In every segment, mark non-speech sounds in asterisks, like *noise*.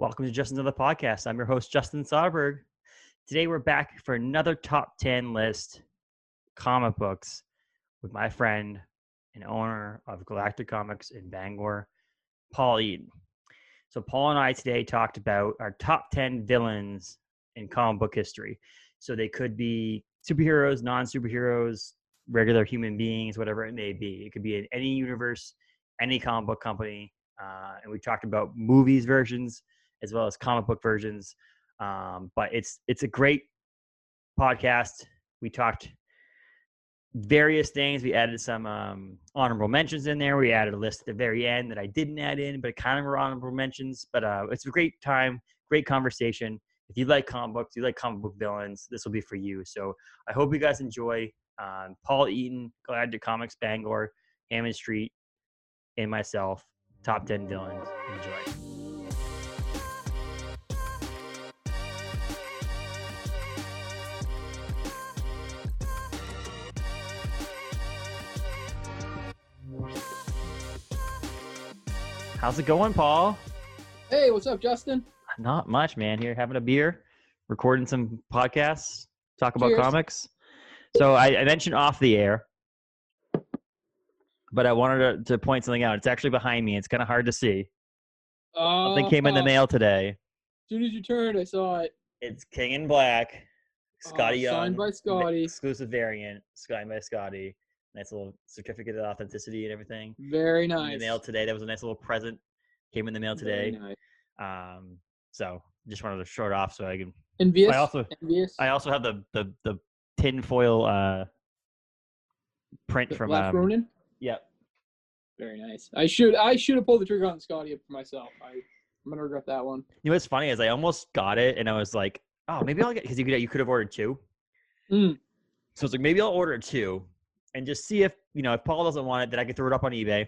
Welcome to Justin's Other Podcast. I'm your host, Justin Soderberg. Today we're back for another top 10 list comic books with my friend and owner of Galactic Comics in Bangor, Paul Eaton. So Paul and I today talked about our top 10 villains in comic book history. So they could be superheroes, non-superheroes, regular human beings, whatever it may be. It could be in any universe, any comic book company. Uh, and we talked about movies versions as well as comic book versions. Um, but it's it's a great podcast. We talked various things. We added some um, honorable mentions in there. We added a list at the very end that I didn't add in, but kind of were honorable mentions. But uh, it's a great time, great conversation. If you like comic books, you like comic book villains, this will be for you. So I hope you guys enjoy. Um, Paul Eaton, Galactic Comics Bangor, Hammond Street, and myself, top 10 villains. Enjoy. How's it going, Paul? Hey, what's up, Justin? Not much, man. Here having a beer, recording some podcasts, talk about Cheers. comics. So I, I mentioned off the air, but I wanted to, to point something out. It's actually behind me. It's kind of hard to see. Uh, Something came in the uh, mail today. As soon as you turned, I saw it. It's King in Black, Skottie Uh, Young, signed by Skottie. exclusive variant, signed by Skottie. Nice little certificate of authenticity and everything. Very nice. In the mail today. That was a nice little present. Came in the mail today. nice. Um, so just wanted to show it off so I can. Envious. I also Envious. I also have the the the tin foil uh print The from Black um, Ronin. Yep. Very nice. I should I should have pulled the trigger on Skottie for myself. I, I'm gonna regret that one. You know what's funny is I almost got it and I was like, oh, maybe I'll get because you could you could have ordered two. Mm. So it's like maybe I'll order two and just see if you know if Paul doesn't want it, then I could throw it up on eBay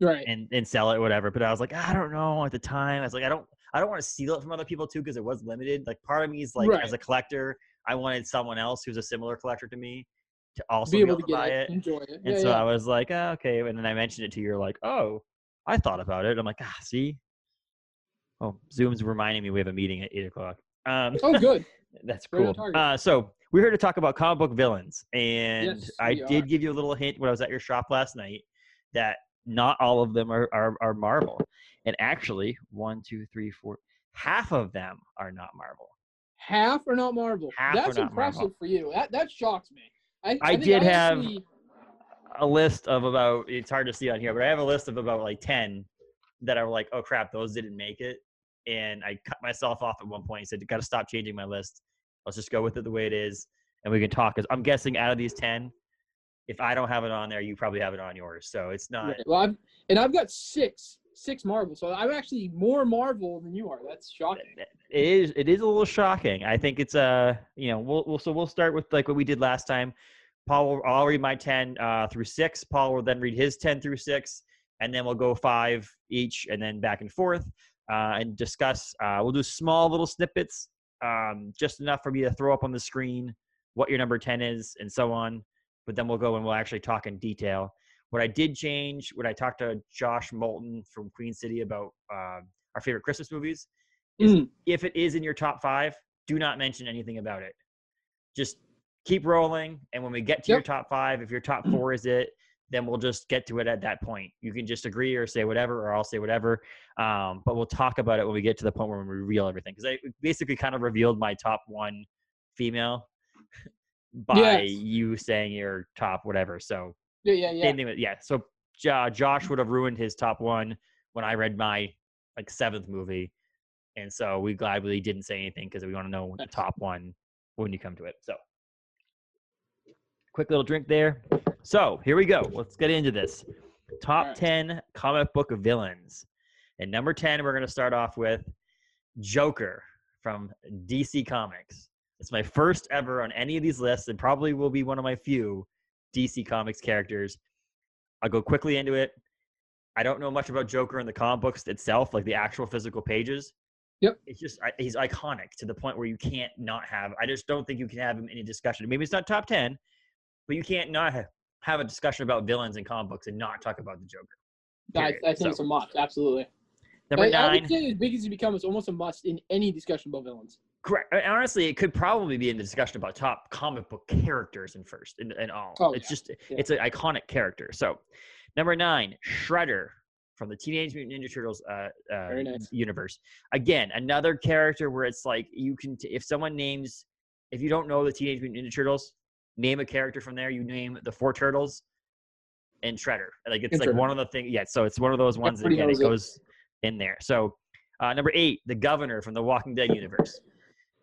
Right. and and sell it, or whatever. But I was like, I don't know at the time. I was like, I don't I don't want to steal it from other people too because it was limited. Like part of me is like Right. as a collector, I wanted someone else who's a similar collector to me to also be able to to buy it, it. enjoy it. And yeah, so yeah. I was like, oh, okay. And then I mentioned it to you. You're like, oh, I thought about it. I'm like, ah, see. Oh, Zoom's reminding me we have a meeting at eight o'clock. Um, oh, good. *laughs* that's on cool. Uh, so we're here to talk about comic book villains, and Yes, I did are. give you a little hint when I was at your shop last night that not all of them are are, are Marvel, and actually, one, two, three, four, half of them are not Marvel. Half are not Marvel. Half That's not impressive Marvel. for you. That that shocks me. I, I think did have- actually- a list of about it's hard to see on here, but I have a list of about like ten that are like, oh crap, those didn't make it. And I cut myself off at one point and said, you gotta stop changing my list. Let's just go with it the way it is and we can talk. Cause I'm guessing out of these ten, if I don't have it on there, you probably have it on yours. So it's not Right. Well, I've, and I've got six six Marvel, so I'm actually more Marvel than you are. That's shocking. it is it is a little shocking. I think it's uh you know we'll, we'll so we'll start with like what we did last time. Paul will I'll read my ten uh, through six. Paul will then read his ten through six, and then we'll go five each, and then back and forth uh, and discuss. Uh, we'll do small little snippets, um, just enough for me to throw up on the screen what your number ten is, and so on. But then we'll go and we'll actually talk in detail. What I did change when I talked to Josh Moulton from Queen City about uh, our favorite Christmas movies is Mm. if it is in your top five, do not mention anything about it. Just keep rolling, and when we get to your top five, if your top *clears throat* four is it, then we'll just get to it at that point. You can just agree or say whatever, or I'll say whatever. Um, but we'll talk about it when we get to the point where we reveal everything. Because I basically kind of revealed my top one female *laughs* by Yes. you saying your top whatever. So Yeah, yeah, yeah. same thing with yeah. So Jo- Josh would have ruined his top one when I read my like seventh movie, and so we gladly didn't say anything because we want to know the top one when you come to it. So quick little drink there. So here we go. Let's get into this. Top Alright. ten comic book villains, and number ten we're gonna start off with Joker from DC Comics. It's my first ever on any of these lists, and probably will be one of my few DC Comics characters. I'll go quickly into it. I don't know much about Joker in the comic books itself, like the actual physical pages. Yep. It's just I- he's iconic to the point where you can't not have. I just don't think you can have him in a discussion. Maybe it's not top ten, but you can't not ha- have a discussion about villains in comic books and not talk about the Joker. I, I period. think So- so much. Absolutely. Number I, I nine. would say as big as he becomes, almost a must in any discussion about villains. Correct. Honestly, it could probably be in the discussion about top comic book characters in first and, and all. Oh, it's yeah. just Yeah. it's an iconic character. So, number nine, Shredder from the Teenage Mutant Ninja Turtles uh, uh, nice. universe. Again, another character where it's like you can t- if someone names if you don't know the Teenage Mutant Ninja Turtles, name a character from there. You name the four turtles and Shredder. Like it's like one of the things. Yeah. So it's one of those ones that again, it goes in there. So uh, number eight, the Governor from the Walking Dead universe.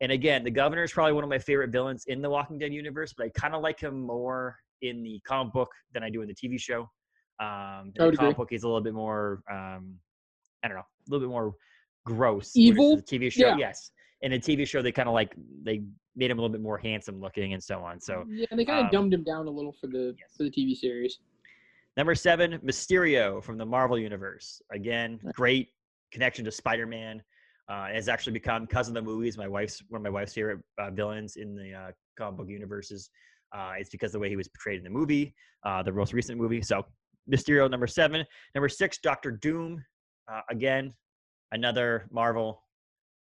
And again, the Governor is probably one of my favorite villains in the Walking Dead universe, but I kind of like him more in the comic book than I do in the TV show. Um, in I would the comic agree. book, is a little bit more, um, I don't know, a little bit more gross. Evil? The TV show, Yeah. yes. In a TV show, they kind of like they made him a little bit more handsome looking and so on. So yeah, they kind of um, dumbed him down a little for the Yes. for the TV series. Number seven, Mysterio from the Marvel Universe. Again, great connection to Spider Man. Uh, has actually become because of the movies. My wife's one of my wife's favorite uh, villains in the uh, comic book universes. Uh, it's because of the way he was portrayed in the movie, uh, the most recent movie. So Mysterio, number seven. Number six, Doctor Doom. Uh, again, another Marvel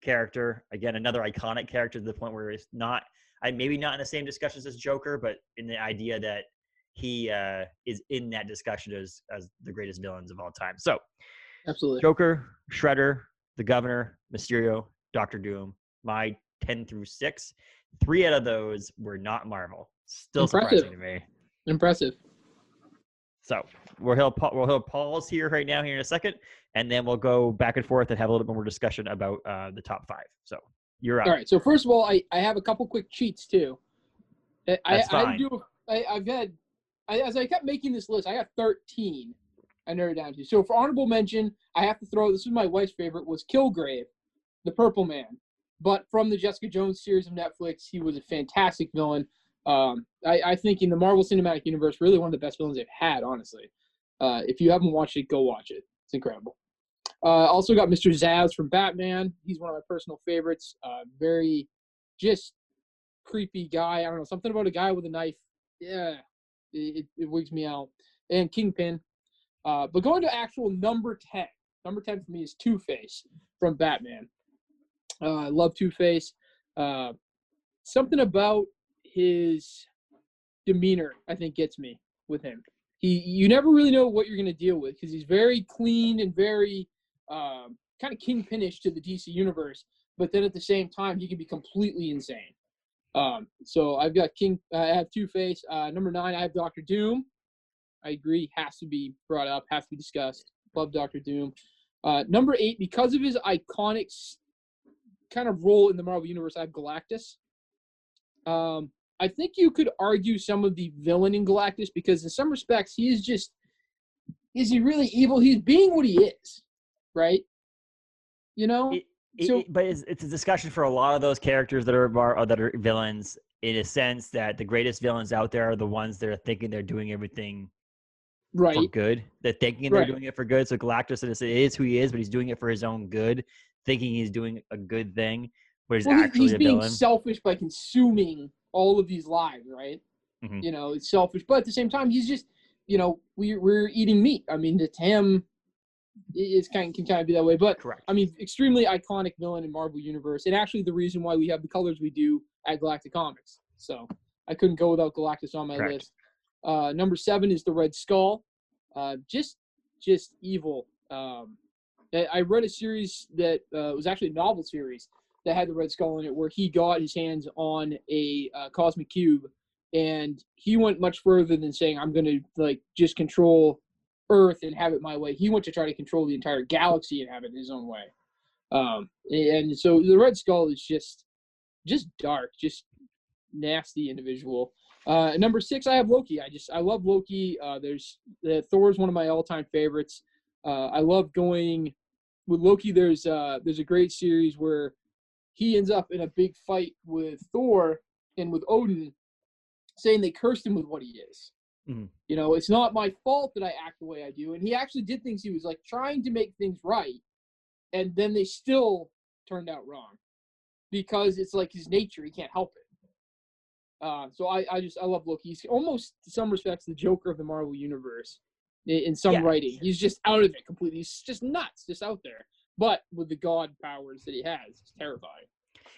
character. Again, another iconic character to the point where it's not. I maybe not in the same discussions as Joker, but in the idea that he uh, is in that discussion as as the greatest villains of all time. So Absolutely. Joker, Shredder, the Governor, Mysterio, Doctor Doom. My ten through six. Three out of those were not Marvel. Still Impressive. surprising to me. Impressive. So we'll pa- we'll hit pause here right now here in a second, and then we'll go back and forth and have a little bit more discussion about uh, the top five. So you're up. All right. So first of all, I, I have a couple quick cheats too. I, That's I, I fine. do. I, I've had I, as I kept making this list, I got 13. I narrowed down to. So for honorable mention, I have to throw. This is my wife's favorite. Was Kilgrave, the Purple Man. But from the Jessica Jones series of Netflix, he was a fantastic villain. Um, I, I think in the Marvel Cinematic Universe, really one of the best villains they've had. Honestly, uh, if you haven't watched it, go watch it. It's incredible. Uh, also got Mr. Zsasz from Batman. He's one of my personal favorites. Uh, very just creepy guy. I don't know something about a guy with a knife. Yeah, it, it, wigs me out. And Kingpin. Uh, but going to actual number ten. Number ten for me is Two Face from Batman. Uh, I love Two Face. Uh, something about his demeanor, I think, gets me with him. He, you never really know what you're going to deal with because he's very clean and very um, kind of kingpinish to the DC universe, but then at the same time, he can be completely insane. Um, so I've got King. I have Two Face. Uh, number nine, I have Doctor Doom. I agree, has to be brought up, has to be discussed. Love Doctor Doom. Uh, number eight, because of his iconic kind of role in the Marvel Universe, I have Galactus. Um, I think you could argue some of the villain in Galactus because, in some respects, he is just is he really evil? He's being what he is, right? You know, It- It- So- it- but it's, it's a discussion for a lot of those characters that are bar, uh, that are villains. In a sense, that the greatest villains out there are the ones that are thinking they're doing everything for right? good. They're thinking they're Right. doing it for good. So Galactus is, it is who he is, but he's doing it for his own good, thinking he's doing a good thing, but he's Well, actually he's a being villain. selfish by consuming all of these lives, right? Mhm. You know, it's selfish, but at the same time, he's just, you know, we we're eating meat. I mean, to him, it- it's kind can kind of be that way. But Correct. I mean, extremely iconic villain in Marvel Universe, and actually the reason why we have the colors we do at Galactic Comics. So I couldn't go without Galactus on my Correct. list. Uh, number seven is the Red Skull. Uh, just, just evil. Um, I I read a series that uh, was actually a novel series that had the Red Skull in it, where he got his hands on a uh, cosmic cube, and he went much further than saying, "I'm going to like just control Earth and have it my way." He went to try to control the entire galaxy and have it his own way. Um, and so the Red Skull is just, just dark, just nasty individual. Uh, number six, I have Loki. I just I love Loki. Uh, there's uh, Thor's one of my all-time favorites. Uh, I love going with Loki. There's uh, there's a great series where he ends up in a big fight with Thor and with Odin, saying they cursed him with what he is. Mhm. You know, it's not my fault that I act the way I do, and he actually did things. He was like trying to make things right, and then they still turned out wrong because it's like his nature. He can't help it. Uh, so I, I just I love Loki. He's almost in some respects the Joker of the Marvel universe in, in some Yeah. writing. He's just out of it completely. He's just nuts, just out there. But with the god powers that he has, it's terrifying.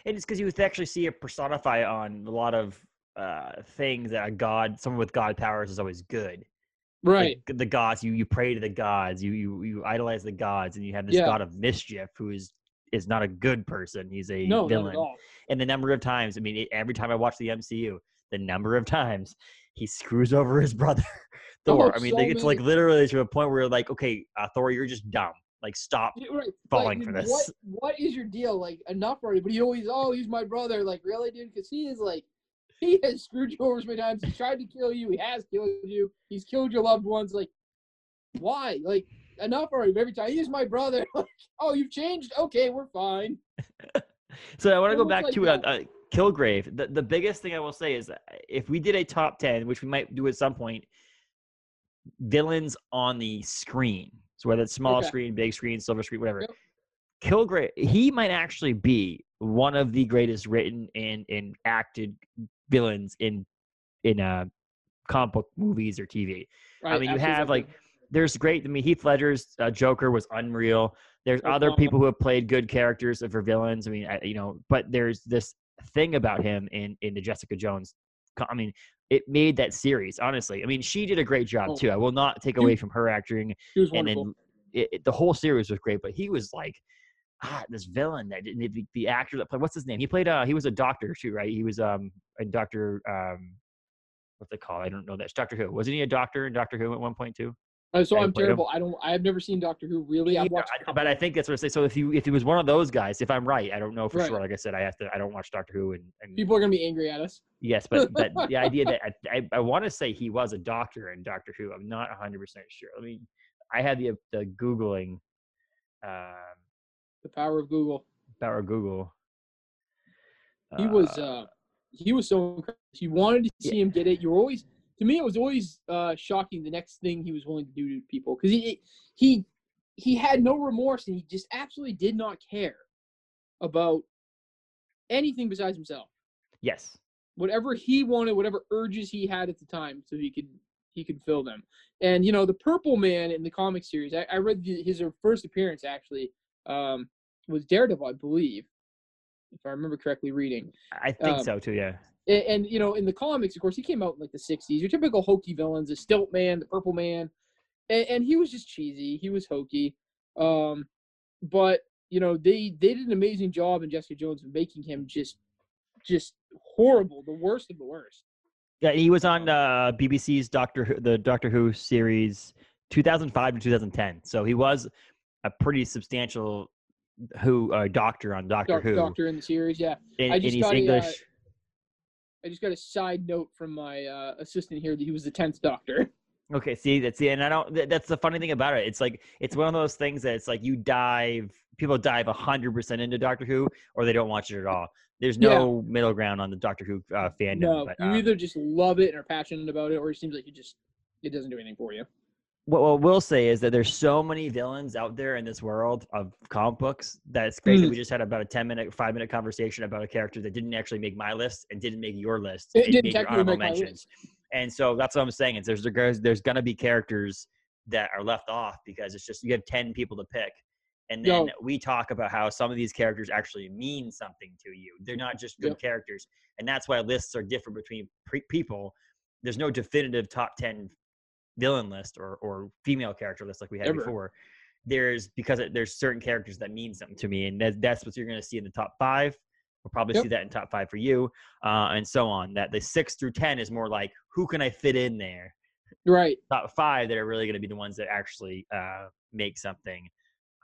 And it's because you actually see it personify on a lot of uh, things that a god, someone with god powers is always good. Right. Like, the gods, you you pray to the gods, you you you idolize the gods, and you have this Yeah. god of mischief who is is not a good person. He's a no, villain. at all. And the number of times, I mean, every time I watch the MCU, the number of times he screws over his brother *laughs* Thor. Oh, I mean, so it's like literally to a point where you're like, okay, uh, Thor, you're just dumb. Like, stop. Right. falling like, for this. What what is your deal? Like enough already. But he always, oh, he's my brother. Like, really, dude? Because he is like he has screwed you over so many times. He's tried to kill you, he has killed you, he's killed your loved ones. Like, why? Like, enough already. Every time he's my brother. *laughs* Like, oh, you've changed? Okay, we're fine. *laughs* So I want to go back like to uh, uh, Kilgrave. The, the biggest thing I will say is if we did a top 10, which we might do at some point, villains on the screen. So whether it's small Okay. screen, big screen, silver screen, whatever. Yep. Kilgrave, he might actually be one of the greatest written and, and acted villains in in uh, comic book movies or TV. Right. mean, you have, like, There's great. I mean, Heath Ledger's uh, Joker was unreal. There's other people who have played good characters for villains. I mean, I, you know, but there's this thing about him in in the Jessica Jones. I mean, it made that series. Honestly, I mean, she did a great job Oh. too. I will not take away from her acting, he was and then it, it- the whole series was great. But he was like. Ah, this villain that didn't the, the actor that played what's his name? He played uh he was a doctor too, right? He was um a doctor um what's they call? I don't know that. Doctor Who. Wasn't he a doctor in Doctor Who at one point too? Uh, so I'm played him. terrible. I don't. I have never seen Doctor Who. Really, I've watched. I- but I think that's what I say. So if you if he was one of those guys, if I'm right, I don't know for Right. sure. Like I said, I have to. I don't watch Doctor Who, and, and People are gonna be angry at us. yes, but but *laughs* the idea that I I, I want to say he was a doctor in Doctor Who. I'm not 100 percent sure. I mean, I had the the googling, um, The power of Google. power of Google. He was. uh He was so. incredible. You wanted to Yeah. see him get it. You were always. To me, it was always uh shocking. The next thing he was willing to do to people because he he he had no remorse and he just absolutely did not care about anything besides himself. yes, whatever he wanted, whatever urges he had at the time, so he could he could fill them. And you know, the Purple Man in the comic series, I, I read the, his first appearance actually um, was Daredevil, I believe, if I remember correctly reading. I think Um, so too. Yeah. And, and you know, in the comics, of course, he came out in like the '60s. Your typical hokey villains, the Stilt Man, the Purple Man, and, and he was just cheesy. He was hokey. Um, but you know, they they did an amazing job in Jessica Jones of making him just just horrible, the worst of the worst. Yeah, he was on uh, BBC's Doctor Who, the Doctor Who series, 2005 to 2010. So he was a pretty substantial Who uh, doctor on Doctor Doc- Who. Doctor in the series, yeah. and, I and just he's a, uh, English. I just got a side note from my uh, assistant here that he was the tenth Doctor. *laughs* Okay, see that's see, and I don't. th- That's the funny thing about it. It's like it's one of those things that it's like you dive. People dive hundred percent into Doctor Who, or they don't watch it at all. There's Yeah. no middle ground on the Doctor Who uh, fandom. No, but, you um, either just love it and are passionate about it, or it seems like you just it doesn't do anything for you. What, what we'll say is that there's so many villains out there in this world of comic books that it's great that Mm. we just had about a 10 minute, five minute conversation about a character that didn't actually make my list and didn't make your list. It and didn't made your honorable make my mentions. And so that's what I'm saying. Is there's there's there's gonna be characters that are left off because it's just you have 10 people to pick. And then No. we talk about how some of these characters actually mean something to you. They're not just good Yep. characters. And that's why lists are different between pre- people. There's no definitive top 10 villain list or, or female character list like we had Ever. before. There's because it, there's certain characters that mean something to me, and that, that's what you're going to see in the top five. We'll probably Yep. see that in top five for you, uh, and so on. That the six through ten is more like who can I fit in there. Right. Top five that are really going to be the ones that actually uh, make something.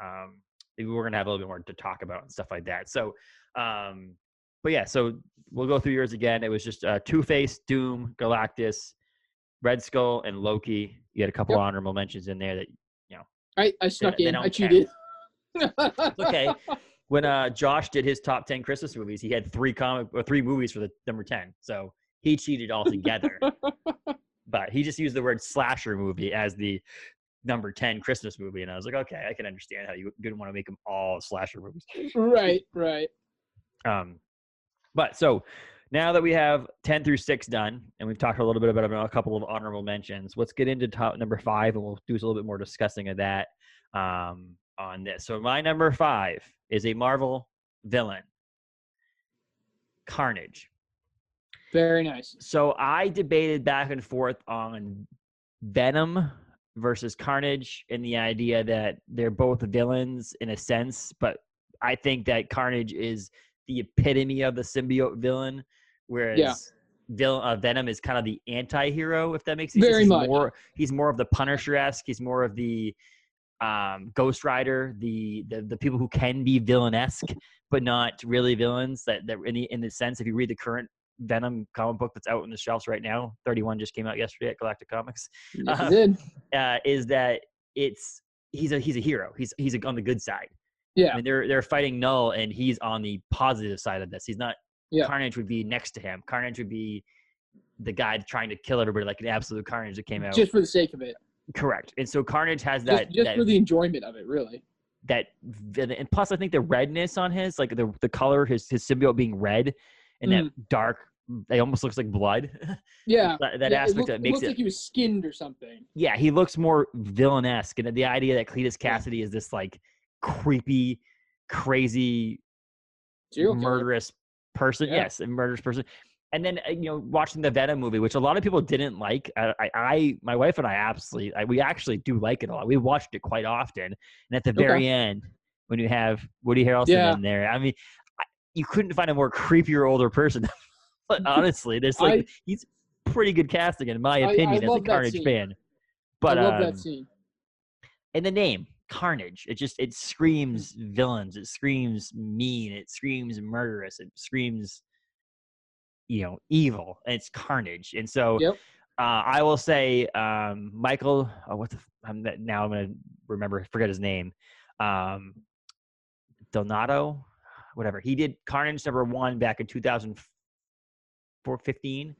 Um, maybe we're going to have a little bit more to talk about and stuff like that. So, um, but yeah, so we'll go through yours again. It was just uh, Two Face, Doom, Galactus, Red Skull, and Loki. You had a couple Yep. honorable mentions in there that you know. I, I snuck they in. don't I cheated. okay. *laughs* when uh, Josh did his top ten Christmas movies, he had three comic or three movies for the number ten. So he cheated altogether. *laughs* but he just used the word slasher movie as the number ten Christmas movie, and I was like, okay, I can understand how you didn't want to make them all slasher movies. right. Right. Um, but so now that we have 10 through 6 done, and we've talked a little bit about a couple of honorable mentions, let's get into top number five and we'll do a little bit more discussing of that. Um, on this. So my number five is a Marvel villain, Carnage. Very nice. So I debated back and forth on Venom versus Carnage and the idea that they're both villains in a sense, but I think that Carnage is the epitome of the symbiote villain, whereas villain, uh, Venom is kind of the anti-hero, if that makes sense. Very he's much. More, he's more of the Punisher-esque. He's more of the um, Ghost Rider, the, the the people who can be villainesque, but not really villains. That that in the in the sense, if you read the current Venom comic book that's out on the shelves right now, 31 just came out yesterday at Galactic Comics Yes, Uh, did. uh, is that it's he's a he's a hero. He's he's on the good side. I Yeah. mean, they're they're fighting Knull, and he's on the positive side of this. He's not. Yeah. Carnage would be next to him. Carnage would be the guy trying to kill everybody, like an absolute Carnage that came out. Just for the sake of it. Correct. And so Carnage has that just that for the enjoyment of it, really. that and plus I think the redness on his like the the color his his symbiote being red and that mm. dark it almost looks like blood. *laughs* Yeah. that that yeah, it aspect looked, that makes it looks like he was skinned or something. yeah, he looks more villainesque, and the idea that Cletus Kasady is this like creepy, crazy, Serial murderous person. Yeah. Yes, a murderous person. And then uh, you know, watching the Venom movie, which a lot of people didn't like. I, I, I my wife and I absolutely, I, we actually do like it a lot. We watched it quite often, and at the Okay. very end, when you have Woody Harrelson Yeah. in there, I mean, I, you couldn't find a more creepier older person. *laughs* but *laughs* honestly, there's like I- he's pretty good casting in my opinion as a Carnage fan. But I love um, that scene. and the name carnage it just it screams villains it screams mean it screams murderous it screams you know evil it's carnage and so Yep. uh, i will say um michael oh, what the f- i'm now i'm gonna remember forget his name um donato whatever he did carnage number one back in 2015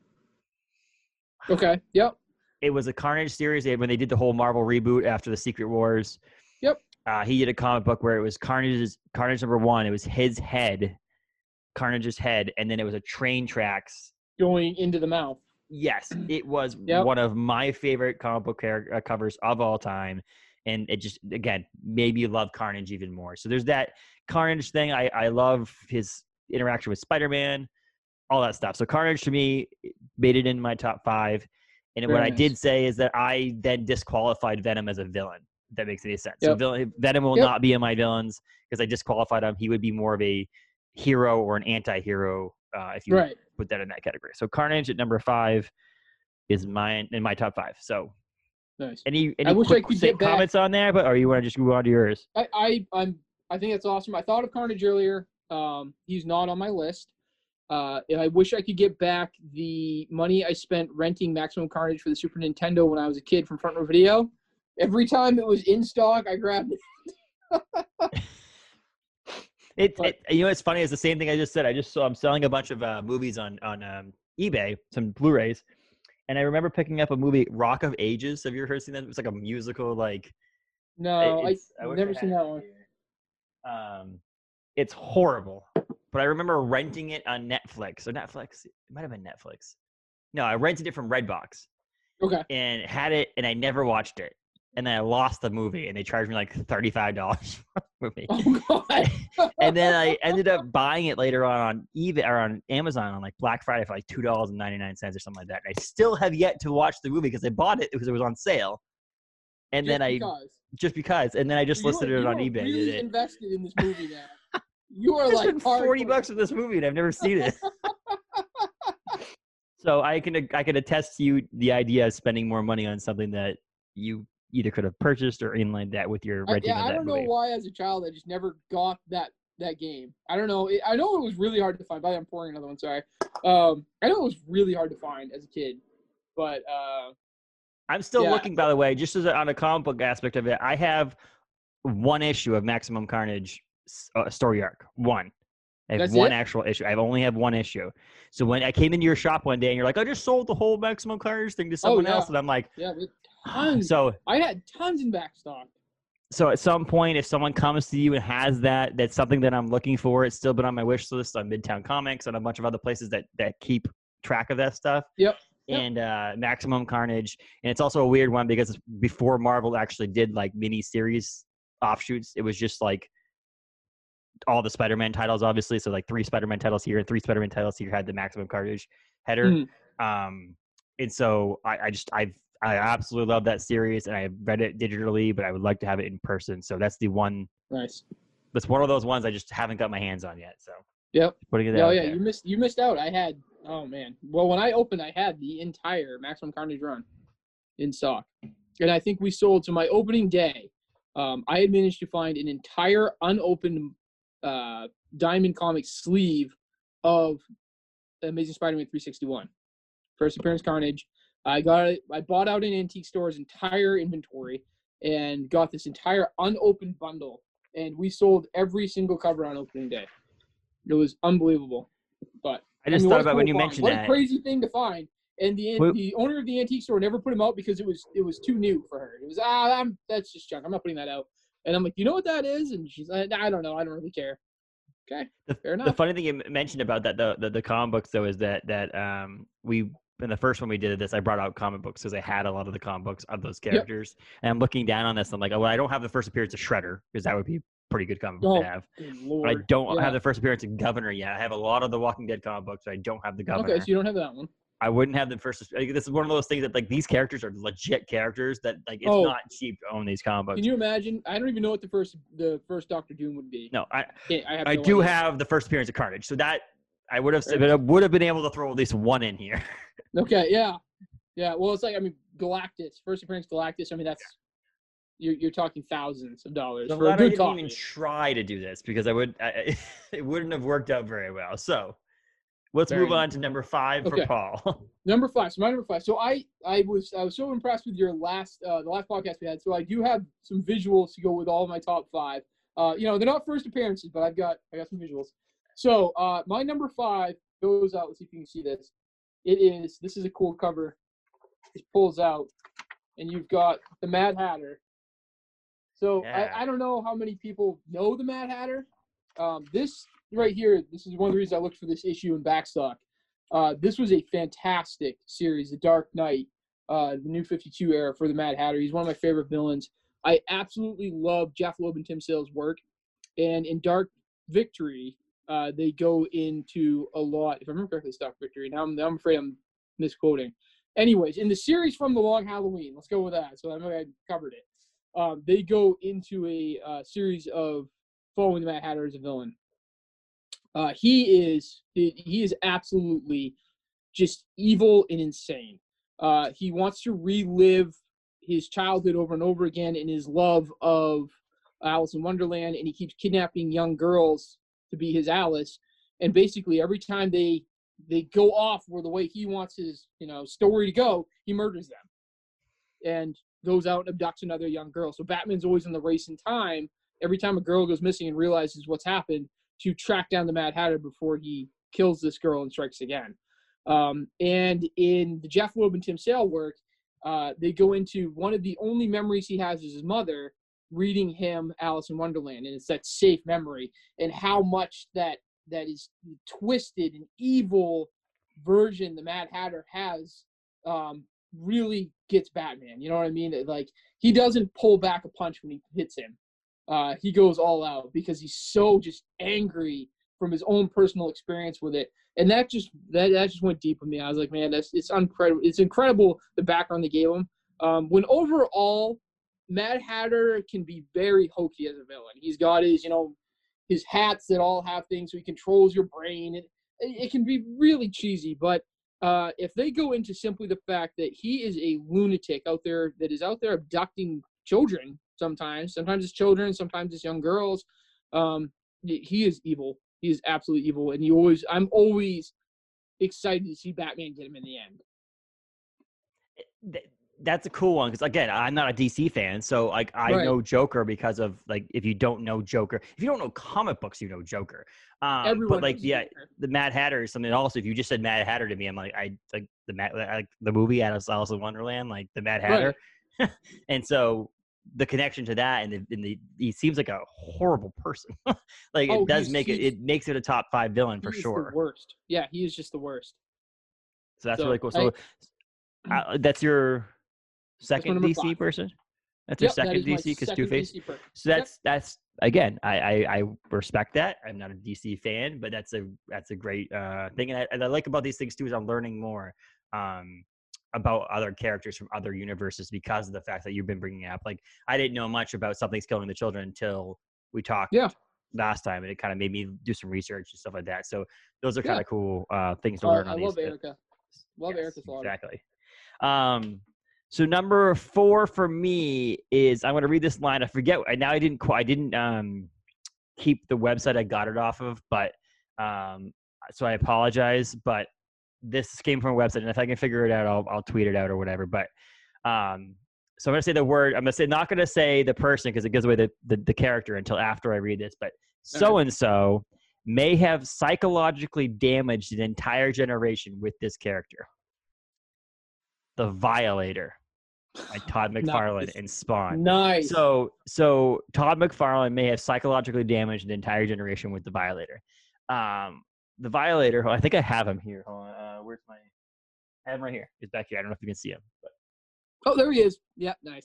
Okay. Yep. it was a Carnage series they, when they did the whole Marvel reboot after the Secret Wars. Yep. Uh, he did a comic book where it was Carnage's Carnage number one. It was his head, Carnage's head, and then it was a train tracks. Going into the mouth. Yes, *clears throat* it was Yep. one of my favorite comic book char- uh, covers of all time, and it just again made me love Carnage even more. So there's that Carnage thing. I I love his interaction with Spider Man, all that stuff. So Carnage to me made it in my top five. And what Very I did say is that I then disqualified Venom as a villain. That makes any sense. So villain, Venom will Yep. not be in my villains because I disqualified him. He would be more of a hero or an anti-hero uh, if you Right. put that in that category. So Carnage at number five is mine in my top five. So Nice. any any wish I could get back- comments on there, but or you want to just move on to yours? I, I I'm I think that's awesome. I thought of Carnage earlier. Um, he's not on my list. Uh, and I wish I could get back the money I spent renting Maximum Carnage for the Super Nintendo when I was a kid from Front Row Video. Every time it was in stock, I grabbed it. *laughs* It, But- it you know it's funny. It's the same thing I just said. I just saw I'm selling a bunch of uh, movies on on um, eBay, some Blu-rays, and I remember picking up a movie, Rock of Ages. Have you ever seen that? It's like a musical, like No, I, I've wish never seen that one. Um, it's horrible, but I remember renting it on Netflix. So Netflix, it might have been Netflix. No, I rented it from Redbox Okay. and had it, and I never watched it. And then I lost the movie, and they charged me like thirty-five dollars *laughs* for the movie. Oh God. *laughs* and then I ended up buying it later on on eBay or on Amazon on like Black Friday for like two dollars and ninety nine cents or something like that. And I still have yet to watch the movie because I bought it because it was on sale, and Just then I because. just because, and then I just You are- listed it you on are eBay. Really it. invested in this movie now. *laughs* You are like forty bucks for this movie and I've never seen it. so I can I can attest to you the idea of spending more money on something that you either could have purchased or in like that with your I, yeah, I don't movie. know why as a child I just never got that that game. I don't know. I know it was really hard to find. By the way, I'm pouring another one. Sorry. Um, I know it was really hard to find as a kid, but uh, I'm still Yeah. looking, by the way, just as a, on a comic book aspect of it. I have one issue of Maximum Carnage uh, story arc. One. I have That's one it? actual issue. I've only have one issue. So when I came into your shop one day and you're like, I just sold the whole Maximum Carnage thing to someone Oh, yeah. else, and I'm like, yeah, tons. so I had tons in back stock. so at some point, if someone comes to you and has that, that's something that I'm looking for. It's still been on my wish list on Midtown Comics and a bunch of other places that that keep track of that stuff. Yep. Yep. And uh, Maximum Carnage, and it's also a weird one because before Marvel actually did like mini series offshoots. It was just like all the Spider-Man titles, obviously. So like three Spider-Man titles here and three Spider-Man titles here had the Maximum Carnage header. Mhm. Um, and so I, I just I've I absolutely love that series, and I have read it digitally, but I would like to have it in person. So that's the one. Nice. That's one of those ones I just haven't got my hands on yet. So Yep. putting it Oh out yeah, there. you missed you missed out. I had oh man. Well, when I opened, I had the entire Maximum Carnage run in stock, and I think we sold to my opening day. Um, I had managed to find an entire unopened uh, Diamond comic sleeve of Amazing Spider-Man 361, first appearance Carnage. I got it. I bought out an antique stores entire inventory and got this entire unopened bundle, and we sold every single cover on opening day. It was unbelievable. But I just mean, thought what about when you find. mentioned what that. a crazy thing to find. And the the owner of the antique store never put him out because it was it was too new for her. It was ah, I'm, that's just junk. I'm not putting that out. And I'm like, you know what that is? And she's like, I don't know. I don't really care. Okay, The- fair enough. The funny thing you mentioned about that the, the the comic books though is that that um we in the first one we did this I brought out comic books because I had a lot of the comic books of those characters and I'm looking down on this I'm like oh well I don't have the first appearance of Shredder because that would be pretty good comic book Oh, to have but I don't Yeah. have the first appearance of Governor yet I have a lot of the Walking Dead comic books but I don't have the Governor Okay, so you don't have that one. I wouldn't have the first like, this is one of those things that like these characters are legit characters that like it's Oh. not cheap to own these comic books Can you imagine? I don't even know what the first the first Doctor Doom would be. no I I, I no do idea. have the first appearance of Carnage so that I would have I would have been able to throw at least one in here *laughs* Okay, yeah, yeah. Well, it's like I mean, Galactus, first appearance Galactus. I mean, that's you're you're talking thousands of dollars So for a glad I good didn't copy. even try to do this because I would I, *laughs* it wouldn't have worked out very well. So let's Fair move on to number five Okay. for Paul. *laughs* Number five. So my number five. So I I was I was so impressed with your last uh, the last podcast we had. So I do have some visuals to go with all of my top five. Uh, you know, they're not first appearances, but I've got I got some visuals. So uh, my number five goes out. Let's see if you can see this. It is this is a cool cover. It pulls out, and you've got the Mad Hatter. So Yeah. I, I don't know how many people know the Mad Hatter. Um, this right here, this is one of the reasons I looked for this issue in backstock. Uh, this was a fantastic series, The Dark Knight, uh, the New 52 era for the Mad Hatter. He's one of my favorite villains. I absolutely love Jeph Loeb and Tim Sale's work. And in Dark Victory, uh, they go into a lot. If I remember correctly, Dark Victory. Now I'm, I'm afraid I'm misquoting. Anyways, in the series from the Long Halloween, let's go with that. So I know I covered it. Um, they go into a uh, series of following the Mad Hatter as a villain. Uh, he is he is absolutely just evil and insane. Uh, he wants to relive his childhood over and over again in his love of Alice in Wonderland, and he keeps kidnapping young girls to be his Alice. And basically, every time they they go off where the way he wants his you know story to go, he murders them, and goes out and abducts another young girl. So Batman's always in the race in time. Every time a girl goes missing and realizes what's happened, to track down the Mad Hatter before he kills this girl and strikes again. Um, and in the Jeph Loeb and Tim Sale work, uh, they go into one of the only memories he has is his mother reading him Alice in Wonderland, and it's that safe memory, and how much that that is twisted and evil version the Mad Hatter has um, really gets Batman. You know what I mean? Like he doesn't pull back a punch when he hits him. Uh, he goes all out because he's so just angry from his own personal experience with it, and that just that, that just went deep with me. I was like, man, that's it's incredible. It's incredible the background they gave him. Um, when overall, Mad Hatter can be very hokey as a villain. He's got his you know his hats that all have things, so he controls your brain. It, it can be really cheesy, but uh, if they go into simply the fact that he is a lunatic out there that is out there abducting children sometimes sometimes it's children sometimes it's young girls um he is evil he is absolutely evil and you always i'm always excited to see batman get him in the end Th- That's a cool one because again, I'm not a DC fan, so like I Right. know Joker because of like if you don't know Joker, if you don't know comic books, you know Joker. Um, everyone but like yeah, Joker. the Mad Hatter is something. Also, if you just said Mad Hatter to me, I'm like I like the Mad like the movie Alice Alice in Wonderland, like the Mad Hatter, *laughs* and so the connection to that and the, and the he seems like a horrible person. *laughs* like Oh, it does make it it makes it a top five villain for sure. the worst yeah he is just the worst So that's So, really cool. I- So uh, that's your second DC five. person. That's Yep, your that second my DC because Two Face. So that's that's again, I, I I respect that. I'm not a DC fan, but that's a that's a great uh, thing, and I, and I like about these things too is I'm learning more um, about other characters from other universes because of the fact that you've been bringing up. Like I didn't know much about something's killing the children until we talked Yeah. last time, and it kind of made me do some research and stuff like that. So those are kind of cool uh, things to Uh, learn I on love these. Erica. Love Yes, Erica Slaughter. Exactly. Um, so number four for me is I'm going to read this line. I forget now. I didn't. I didn't um, keep the website I got it off of, but um, so I apologize. But this came from a website, and if I can figure it out, I'll I'll tweet it out or whatever. But um, so I'm going to say the word. I'm going to say not going to say the person because it gives away the, the the character until after I read this. But so and so may have psychologically damaged an entire generation with this character. The Violator by Todd McFarlane Nice. and Spawn. Nice. So so Todd McFarlane may have psychologically damaged an entire generation with the Violator. Um, the Violator. Oh, I think I have him here. Hold on. Uh, where's my? I have him right here. He's back here. I don't know if you can see him. But. oh, there he is. Yeah, nice.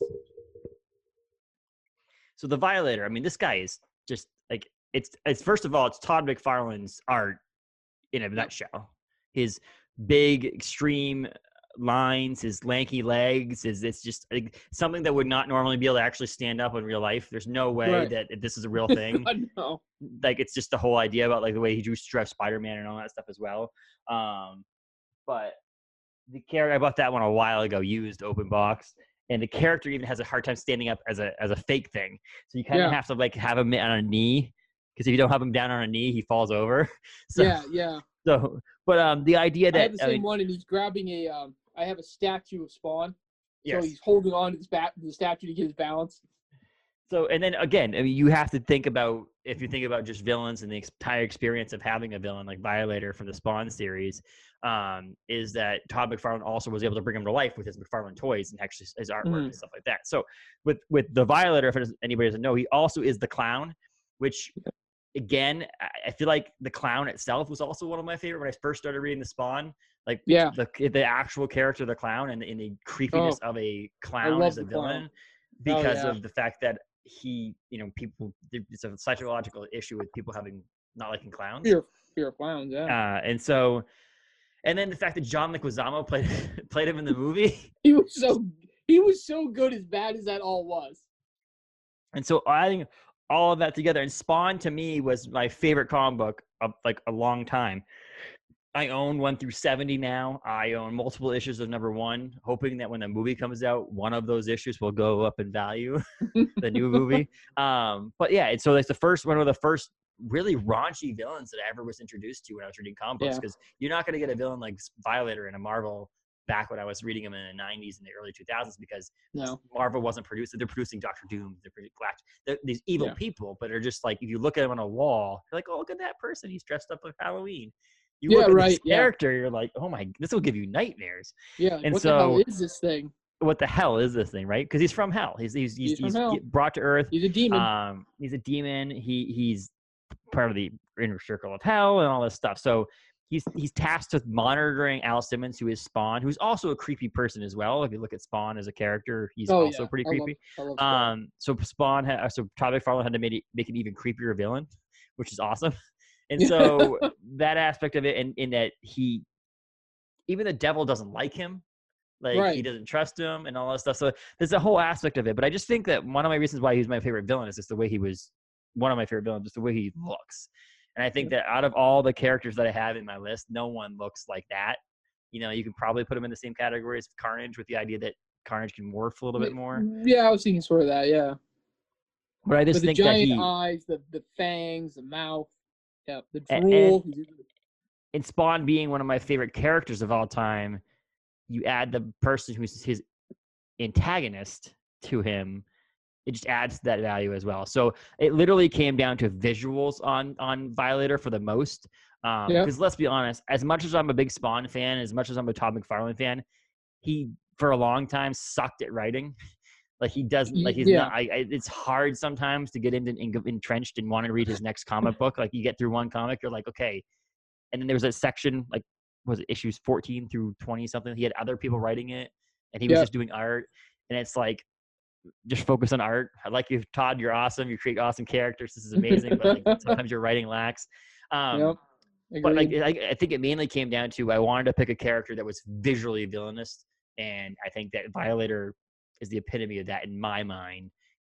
So the Violator. I mean, this guy is just like it's. It's first of all, it's Todd McFarlane's art in a nutshell. His big, extreme lines, his lanky legs, is it's just like, something that would not normally be able to actually stand up in real life. There's no way Right. that this is a real *laughs* thing. I know. like it's just the whole idea about like the way he drew Stretch Spider Man and all that stuff as well. Um, but the character I bought that one a while ago, used open box, and the character even has a hard time standing up as a as a fake thing. So you kind of Yeah. have to like have him on a knee because if you don't have him down on a knee, he falls over. *laughs* So, yeah, yeah. So, but um, the idea I that have the I same mean, one, and he's grabbing a. Um, I have a statue of Spawn, yes. so he's holding on to his back, the statue to get his balance. So, and then again, I mean, you have to think about if you think about just villains and the entire experience of having a villain like Violator from the Spawn series, um, is that Todd McFarlane also was able to bring him to life with his McFarlane toys and actually his artwork Mhm. and stuff like that. So, with with the Violator, if anybody doesn't know, he also is the clown, which again, I feel like the clown itself was also one of my favorite when I first started reading the Spawn. Like Yeah, the the actual character of the clown and, and the creepiness of a clown as a clown. villain Oh, because yeah. of the fact that he, you know, people it's a psychological issue with people having not liking clowns. fear, fear of clowns. Yeah, Uh, and so, and then the fact that John Leguizamo played *laughs* played him in the movie, *laughs* he was so he was so good, as bad as that all was. and so adding all of that together, and Spawn to me was my favorite comic book of like a long time. I own one through 70 now. I own multiple issues of number one, hoping that when the movie comes out, one of those issues will go up in value, *laughs* the new movie. *laughs* Um, but yeah, and so it's the first one of the first really raunchy villains that I ever was introduced to when I was reading comic books Yeah. because you're not going to get a villain like Violator in a Marvel back when I was reading them in the 90s and the early 2000s because No, Marvel wasn't producing. They're producing Doctor Doom. They're producing They're, these evil Yeah. people, but they're just like if you look at them on a wall, you're like, oh, look at that person. He's dressed up like Halloween. You Yeah, look at right, this yeah. character, you're like, oh my, this will give you nightmares. yeah. And what the hell so- is this thing? What the hell is this thing, right? Because he's from hell. He's he's he's, He's he's hell. brought to Earth. He's a demon. Um, he's a demon. He he's part of the inner circle of hell and all this stuff. So he's he's tasked with monitoring Al Simmons, who is Spawn, who's also a creepy person as well. If you look at Spawn as a character, he's oh also yeah, pretty I love- creepy. I love Spawn. Um, so Spawn, ha- so Todd McFarlane had to make it, make an even creepier villain, which is awesome. And *laughs* so that aspect of it, and in that he, even the devil doesn't like him, like he doesn't trust him, and all that stuff. So there's a whole aspect of it. But I just think that one of my reasons why he's my favorite villain is just the way he was, one of my favorite villains, just the way he looks. And I think that out of all the characters that I have in my list, no one looks like that. You know, you can probably put him in the same category as Carnage, with the idea that Carnage can morph a little bit more. Yeah, I was thinking sort of that. Yeah, But I just the think that giant he, eyes, the the fangs, the mouth, yeah, the drool. and Spawn being one of my favorite characters of all time, you add the person who's his antagonist to him, it just adds to that value as well. So it literally came down to visuals on on Violator for the most. Um. Because let's be honest, as much as I'm a big Spawn fan, as much as I'm a Todd McFarlane fan, he for a long time sucked at writing. Like he doesn't like he's yeah. not. I, I, it's hard sometimes to get into in, entrenched and want to read his next comic book. Like you get through one comic, you're like, okay, and then there was a section like was it issues 14 through 20 something he had other people writing it and he was Yeah. just doing art and it's like just focus on art. I like you, Todd. You're awesome. You create awesome characters. This is amazing. but like, *laughs* sometimes your writing lacks. Um, yep. but like, I, I think it mainly came down to I wanted to pick a character that was visually villainous, and I think that Violator is the epitome of that in my mind.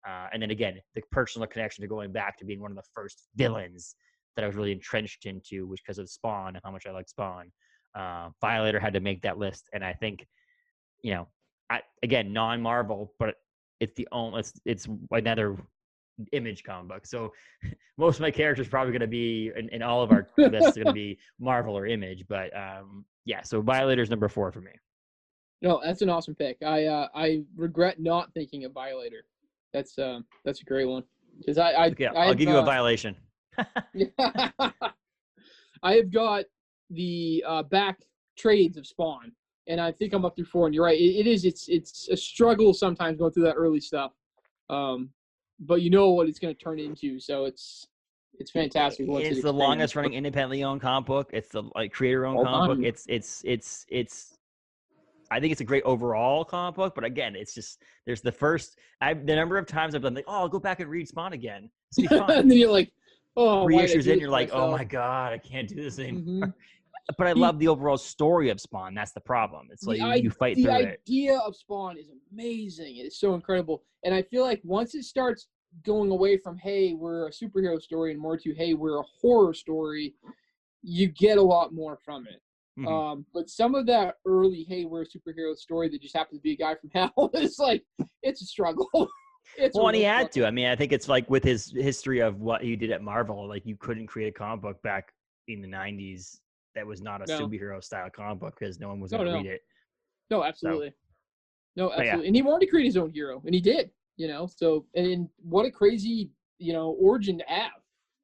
Uh, and then again, the personal connection to going back to being one of the first villains that I was really entrenched into, was because of Spawn and how much I like Spawn. Uh, Violator had to make that list, and I think, you know, I, again, non-Marvel, but it's the only it's, it's another image comic book. So *laughs* most of my characters probably going to be in, in all of our lists going *laughs* to be Marvel or Image, but um, yeah. So Violator's number four for me. No, that's an awesome pick. I uh, I regret not thinking of Violator. That's uh, that's a great one because I I Yeah, I I'll have, give you a violation. *laughs* I have got the uh, back trades of Spawn, and I think I'm up through four. And you're right, it, it is. It's it's a struggle sometimes going through that early stuff, um, but you know what it's going to turn into. So it's it's fantastic. once It's the longest running independently owned comic book. It's the like creator owned comic book. It's it's it's it's. I think it's a great overall comic book, but again, it's just there's the first. I the number of times I've been like, oh, I'll go back and read Spawn again. It's be *laughs* fun. and then you're like, oh, Three issues in, you're like, oh my god, I can't do this anymore. Mhm. *laughs* But I love the overall story of Spawn. That's the problem. It's like you, you fight the through it. idea of Spawn is amazing. It's so incredible, and I feel like once it starts going away from hey, we're a superhero story, and more to hey, we're a horror story, you get a lot more from it. Mhm. Um, but some of that early hey, we're a superhero story that just happens to be a guy from *laughs* hell is like it's a struggle. *laughs* it's well, and he had struggle. to. I mean, I think it's like with his history of what he did at Marvel. Like you couldn't create a comic book back in the '90s that was not a No. superhero style comic book because no one was No, going to no. read it. No, absolutely. No, But yeah. absolutely. And he wanted to create his own hero, and he did. You know, so and what a crazy you know origin to have.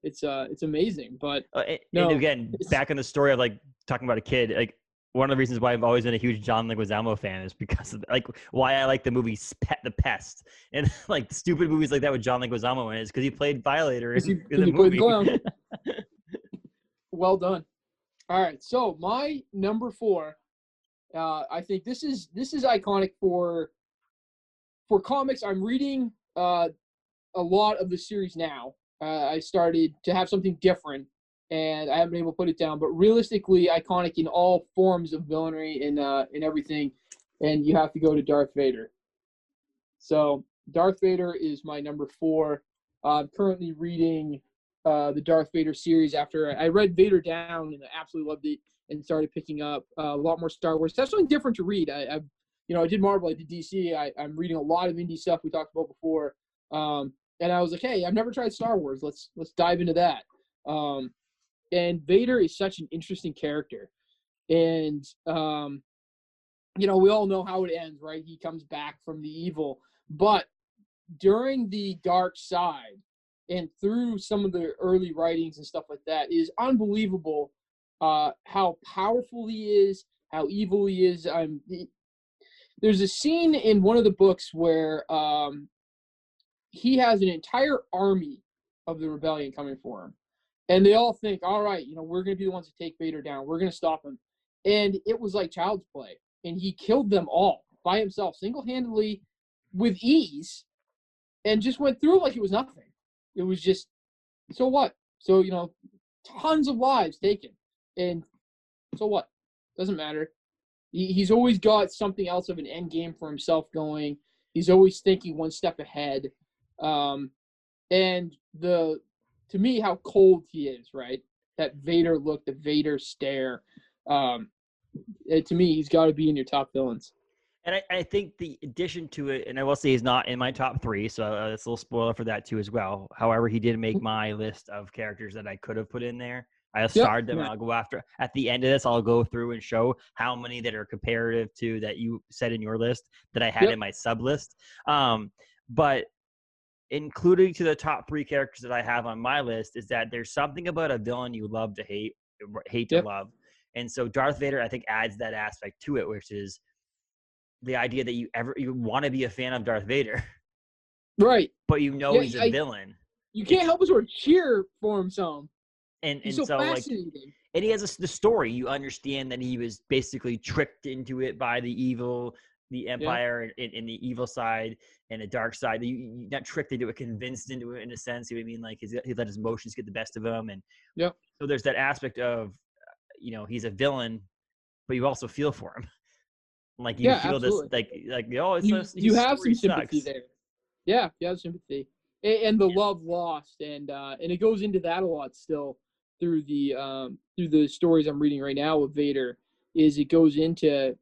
It's uh, it's amazing. But Uh, and, No, and again, back in the story of like talking about a kid, like one of the reasons why I've always been a huge John Leguizamo fan is because of like why I like the movie Pet the Pest *laughs* and like stupid movies like that with John Leguizamo in it is because he played Violator in, he- in the movie. *laughs* well done. All right, so my number four, uh, I think this is this is iconic for for comics. I'm reading uh, a lot of the series now. Uh, I started to have something different, and I haven't been able to put it down. But realistically, iconic in all forms of villainy and uh, and everything. And you have to go to Darth Vader. So Darth Vader is my number four. I'm currently reading uh, the Darth Vader series after I read Vader Down and I absolutely loved it and started picking up uh, a lot more Star Wars. That's something different to read. I, I you know, I did Marvel, I did DC. I, I'm reading a lot of indie stuff we talked about before, um, and I was like, hey, I've never tried Star Wars. Let's let's dive into that. Um, and Vader is such an interesting character, and um, you know, we all know how it ends, right? He comes back from the evil, but during the dark side and through some of the early writings and stuff like that, is unbelievable uh, how powerful he is, how evil he is. I'm. he- there's a scene in one of the books where um, he has an entire army of the rebellion coming for him, and they all think, "All right, you know, we're going to be the ones to take Vader down. We're going to stop him." And it was like child's play, and he killed them all by himself, single-handedly, with ease, and just went through like it was nothing. It was just, so what? So you know, tons of lives taken, and so what? Doesn't matter. He, he's always got something else of an end game for himself going. He's always thinking one step ahead. Um, and the to me, how cold he is, right? That Vader look, the Vader stare. Um, to me, he's got to be in your top villains. And I, I think the addition to it, and I will say he's not in my top three, so uh, it's a little spoiler for that too as well. However, he did make my list of characters that I could have put in there. I starred them. yeah. I'll go after at the end of this. I'll go through and show how many that are comparative to that you said in your list that I had Yep. in my sub list. Um, but including to the top three characters that I have on my list is that there's something about a villain you love to hate, hate to Yep. love, and so Darth Vader I think adds that aspect to it, which is the idea that you ever you want to be a fan of Darth Vader, Right. *laughs* but you know Yeah, he's a I- villain, You can't help but sort of cheer for him some. and and so, so, like and he has a the story. You understand that he was basically tricked into it by the evil the Empire in, in the evil side and the dark side. You, you, not tricked into it, convinced into it in a sense. You know what I mean? Like he let his emotions get the best of him, and yeah. So there's that aspect of, uh, you know, he's a villain, but you also feel for him. *laughs* Like you Yeah, feel absolutely. this, like like oh, it's you, a, you have some sympathy sucks. there. Yeah, you have sympathy, and, and the Yeah. love lost, and uh, and it goes into that a lot still through the um, through the stories I'm reading right now with Vader. Is it goes into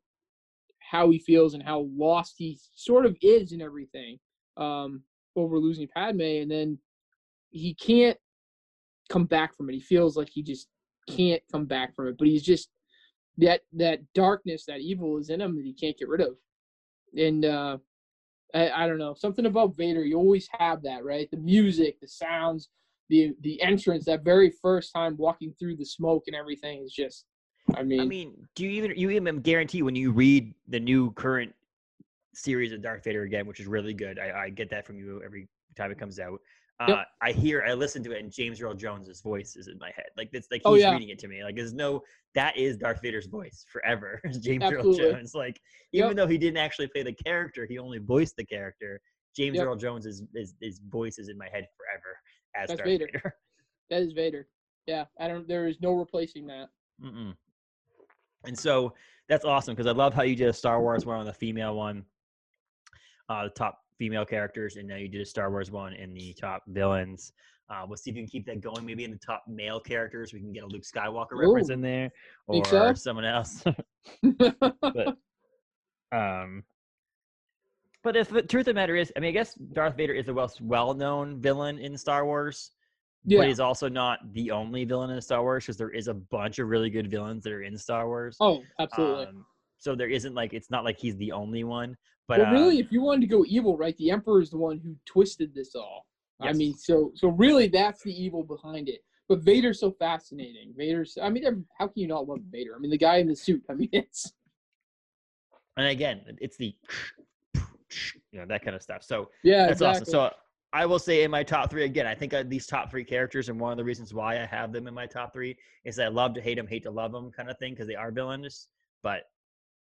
how he feels and how lost he sort of is in everything um, over losing Padme, and then he can't come back from it. He feels like he just can't come back from it, but he's just that that darkness, that evil is in him that he can't get rid of. And uh, I, I don't know something about Vader. You always have that, right? The music, the sounds, the the entrance. That very first time walking through the smoke and everything is just. I mean, I mean, do you even you even guarantee when you read the new current series of Darth Vader again, which is really good. I, I get that from you every time it comes out. Uh, Yep. I hear, I listen to it, and James Earl Jones's voice is in my head. Like it's like he's Oh, yeah. reading it to me. Like there's no that is Darth Vader's voice forever. *laughs* James Absolutely. Earl Jones. Like even Yep. though he didn't actually play the character, he only voiced the character. James Yep. Earl Jones is his, his voice is in my head forever as That's Darth Vader. Vader. *laughs* that is Vader. Yeah, I don't. There is no replacing that. Mm-mm. And so that's awesome because I love how you did a Star Wars one on the female one, uh, the top female characters, and now you did a Star Wars one in the top villains. Uh, we'll see if we can keep that going. Maybe in the top male characters, we can get a Luke Skywalker reference Ooh. in there, or so? someone else. *laughs* but *laughs* um, but if the truth of the matter is, I mean, I guess Darth Vader is the most well-known villain in Star Wars yeah, but he's also not the only villain in Star Wars because there is a bunch of really good villains that are in Star Wars. oh, absolutely. Um, so there isn't like it's not like he's the only one. But well, really, um, if you wanted to go evil, right? The Emperor is the one who twisted this all. I mean, so so really, that's the evil behind it. But Vader's so fascinating. Vader's. I mean, how can you not love Vader? I mean, the guy in the suit. *laughs* I mean, it's and again, it's the you know that kind of stuff. So yeah, that's exactly. awesome. So I will say in my top three again, I think uh, these top three characters, and one of the reasons why I have them in my top three is I love to hate them, hate to love them, kind of thing, because they are villains. But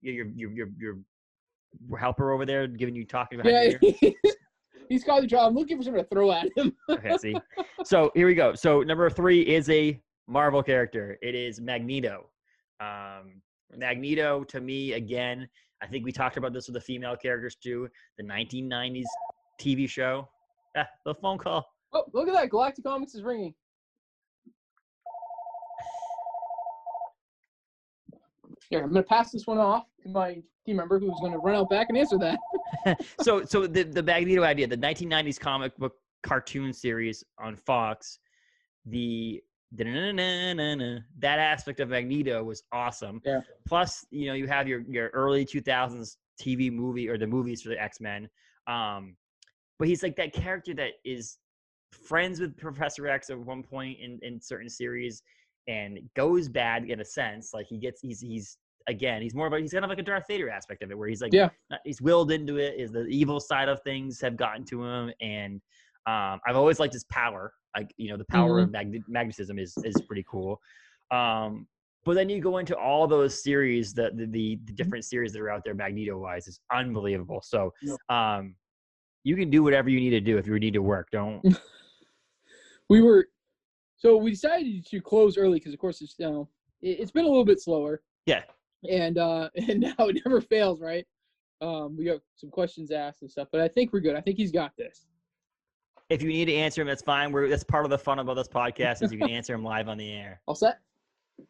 your your your your helper over there giving you talking your yeah, ear. *laughs* he's the trouble. I'm looking for something to throw at him. *laughs* okay, see. So here we go. So number three is a Marvel character. It is Magneto. Um, Magneto to me again. I think we talked about this with the female characters too. The 1990s TV show. Ah, the phone call. Oh, look at that! Galactic Comics is ringing. Here, I'm gonna pass this one off to my team member who's gonna run out back and answer that. *laughs* so so the the Magneto idea, the 1990s comic book cartoon series on Fox, the that aspect of Magneto was awesome. Yeah. Plus, you know, you have your your early 2000s TV movie or the movies for the X-Men. Um, but he's like that character that is friends with Professor X at one point in in certain series and goes bad in a sense. Like he gets he's he's again he's more of a he's kind of like a Darth Vader aspect of it where he's like Yeah. he's willed into it is the evil side of things have gotten to him and um, I've always liked his power like you know the power of magne- magnetism is is pretty cool um, but then you go into all those series the, the the the different series that are out there Magneto wise is unbelievable so um, you can do whatever you need to do if you need to work. Don't *laughs* we were so we decided to close early because of course it's you know it, it's been a little bit slower. Yeah. and uh *laughs* and now it never fails right? Um we got some questions asked and stuff but i think we're good. I think he's got this. If you need to answer him, that's fine. We're that's part of the fun about this podcast is you can answer them live on the air. All set?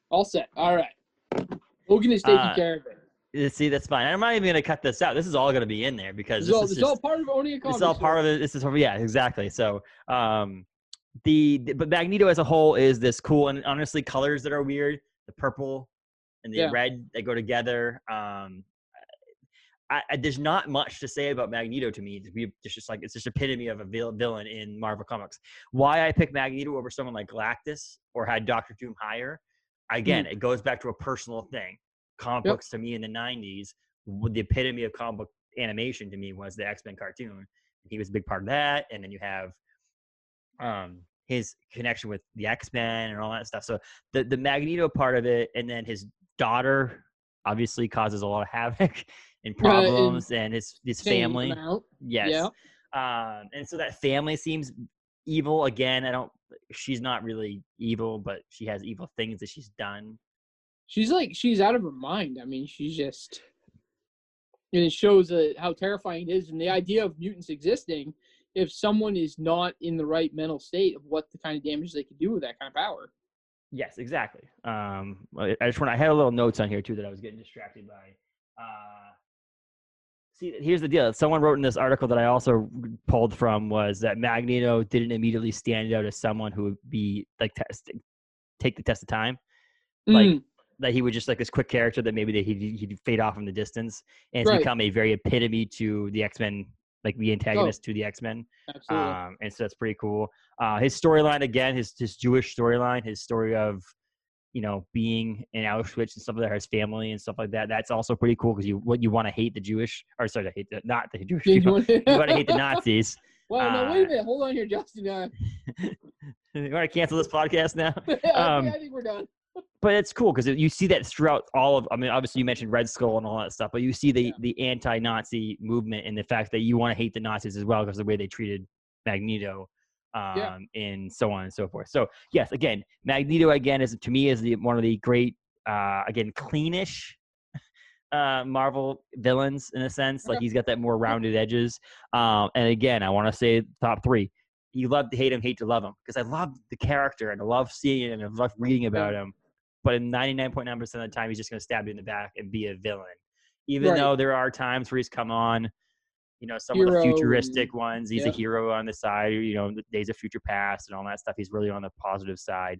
All set. All right. Logan is taking Uh, care of it see that's fine i'm not even going to cut this out this is all going to be in there because it's all, this is it's just, all part of owning a comic. it's all part of it. This is yeah, exactly. So um, the, the but Magneto as a whole is this cool and honestly colors that are weird. The purple and the Yeah. red they go together. Um, I, I, there's not much to say about Magneto to me. It's just like it's just epitome of a vil- villain in Marvel Comics. Why I pick Magneto over someone like Galactus or had Doctor Doom higher? Again, it goes back to a personal thing. Comic Yep. books to me in the '90s, the epitome of comic book animation to me was the X Men cartoon. He was a big part of that, and then you have um his connection with the X Men and all that stuff. So the the Magneto part of it, and then his daughter obviously causes a lot of *laughs* havoc and and problems, and his his family. Yes. Yeah. Um, and so that family seems evil again. I don't. She's not really evil, but she has evil things that she's done. She's like she's out of her mind. I mean, she's just and it shows uh, how terrifying it is and the idea of mutants existing if someone is not in the right mental state of what the kind of damage they could do with that kind of power. Yes, exactly. Um, I just want. I had a little notes on here too that I was getting distracted by. Uh, see, here's the deal. Someone wrote in this article that I also pulled from was that Magneto didn't immediately stand out as someone who would be like test, take the test of time. Like, Mm, That he would just like this quick character that maybe that he'd, he'd fade off in the distance, and it's Right. become a very epitome to the X Men, like the antagonist to the X Men. absolutely. Um, and so that's pretty cool. Uh, his storyline again, his his Jewish storyline, his story of you know being in Auschwitz and stuff like that, his family and stuff like that. That's also pretty cool because you what you want to hate the Jewish or sorry, to hate the not the *laughs* Jewish you people. want You want to hate the Nazis. *laughs* well, no, wait uh, a minute. Hold on here, Justin. Uh, *laughs* you want to cancel this podcast now? Think, Um, I think we're done. But it's cool because you see that throughout all of. I mean, obviously you mentioned Red Skull and all that stuff, but you see the Yeah. the anti-Nazi movement and the fact that you want to hate the Nazis as well because of the way they treated Magneto, um, Yeah. and so on and so forth. So yes, again, Magneto again is to me is the one of the great, uh, again, cleanish. *laughs* Uh, Marvel villains in a sense, like he's got that more rounded edges. Um, and again, I want to say top three. You love to hate him, hate to love him, because I love the character and I love seeing it and I love reading about him but in 99.9% of the time he's just going to stab you in the back and be a villain even Right. though there are times where he's come on you know some of the futuristic ones he's a hero on the side you know the days of future past and all that stuff he's really on the positive side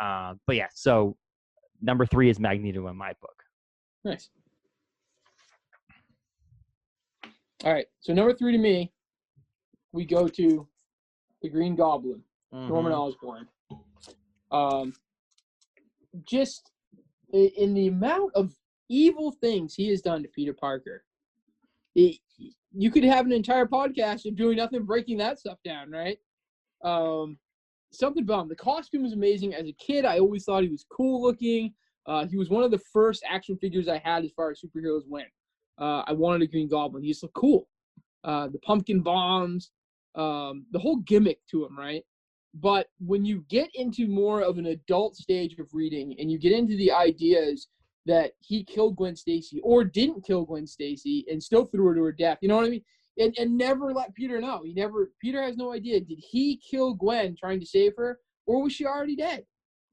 uh, but yeah so number three is magneto in my book Nice. All right. So number three to me, we go to the Green Goblin, Norman Mhm. Osborn. Um, just in the amount of evil things he has done to Peter Parker, it, you could have an entire podcast of doing nothing, breaking that stuff down, right? Um, something about him. The costume is amazing. As a kid, I always thought he was cool looking. Uh, he was one of the first action figures I had as far as superheroes went. Uh, I wanted a Green Goblin. He just looked cool. Uh, the pumpkin bombs, um, the whole gimmick to him, right? But when you get into more of an adult stage of reading and you get into the ideas that he killed Gwen Stacy or didn't kill Gwen Stacy and still threw her to her death, you know what I mean? And, and never let Peter know. He never, Peter has no idea. Did he kill Gwen trying to save her or was she already dead?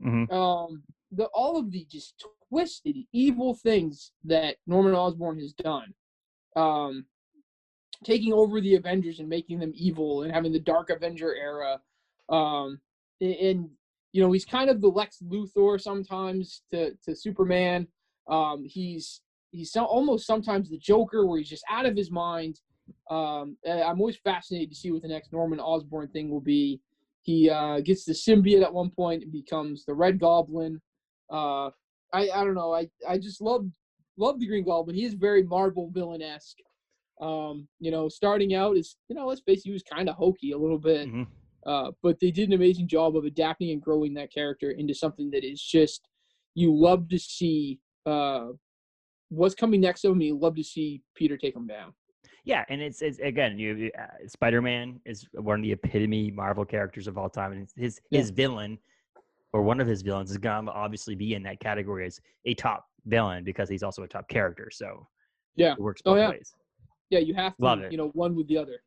Mhm. um the all of the just twisted evil things that Norman Osborn has done. Um taking over the Avengers and making them evil and having the Dark Avenger era. Um and, and you know, he's kind of the Lex Luthor sometimes to to Superman. Um he's he's so, almost sometimes the Joker where he's just out of his mind. Um I'm always fascinated to see what the next Norman Osborn thing will be. He uh, gets the symbiote at one point and becomes the Red Goblin. Uh, I I don't know. I I just love love the Green Goblin. He is very Marvel villain esque. Um, you know, starting out is you know let's face it, he was kind of hokey a little bit, Mhm. Uh, but they did an amazing job of adapting and growing that character into something that is just you love to see. Uh, what's coming next of him? You love to see Peter take him down. yeah and it's, it's again you uh, spider-man is one of the epitome marvel characters of all time and his Yeah. his villain or one of his villains is going to obviously be in that category as a top villain because he's also a top character so Yeah. it works Oh, both yeah. ways Yeah, you have to. Love it. You know, one with the other.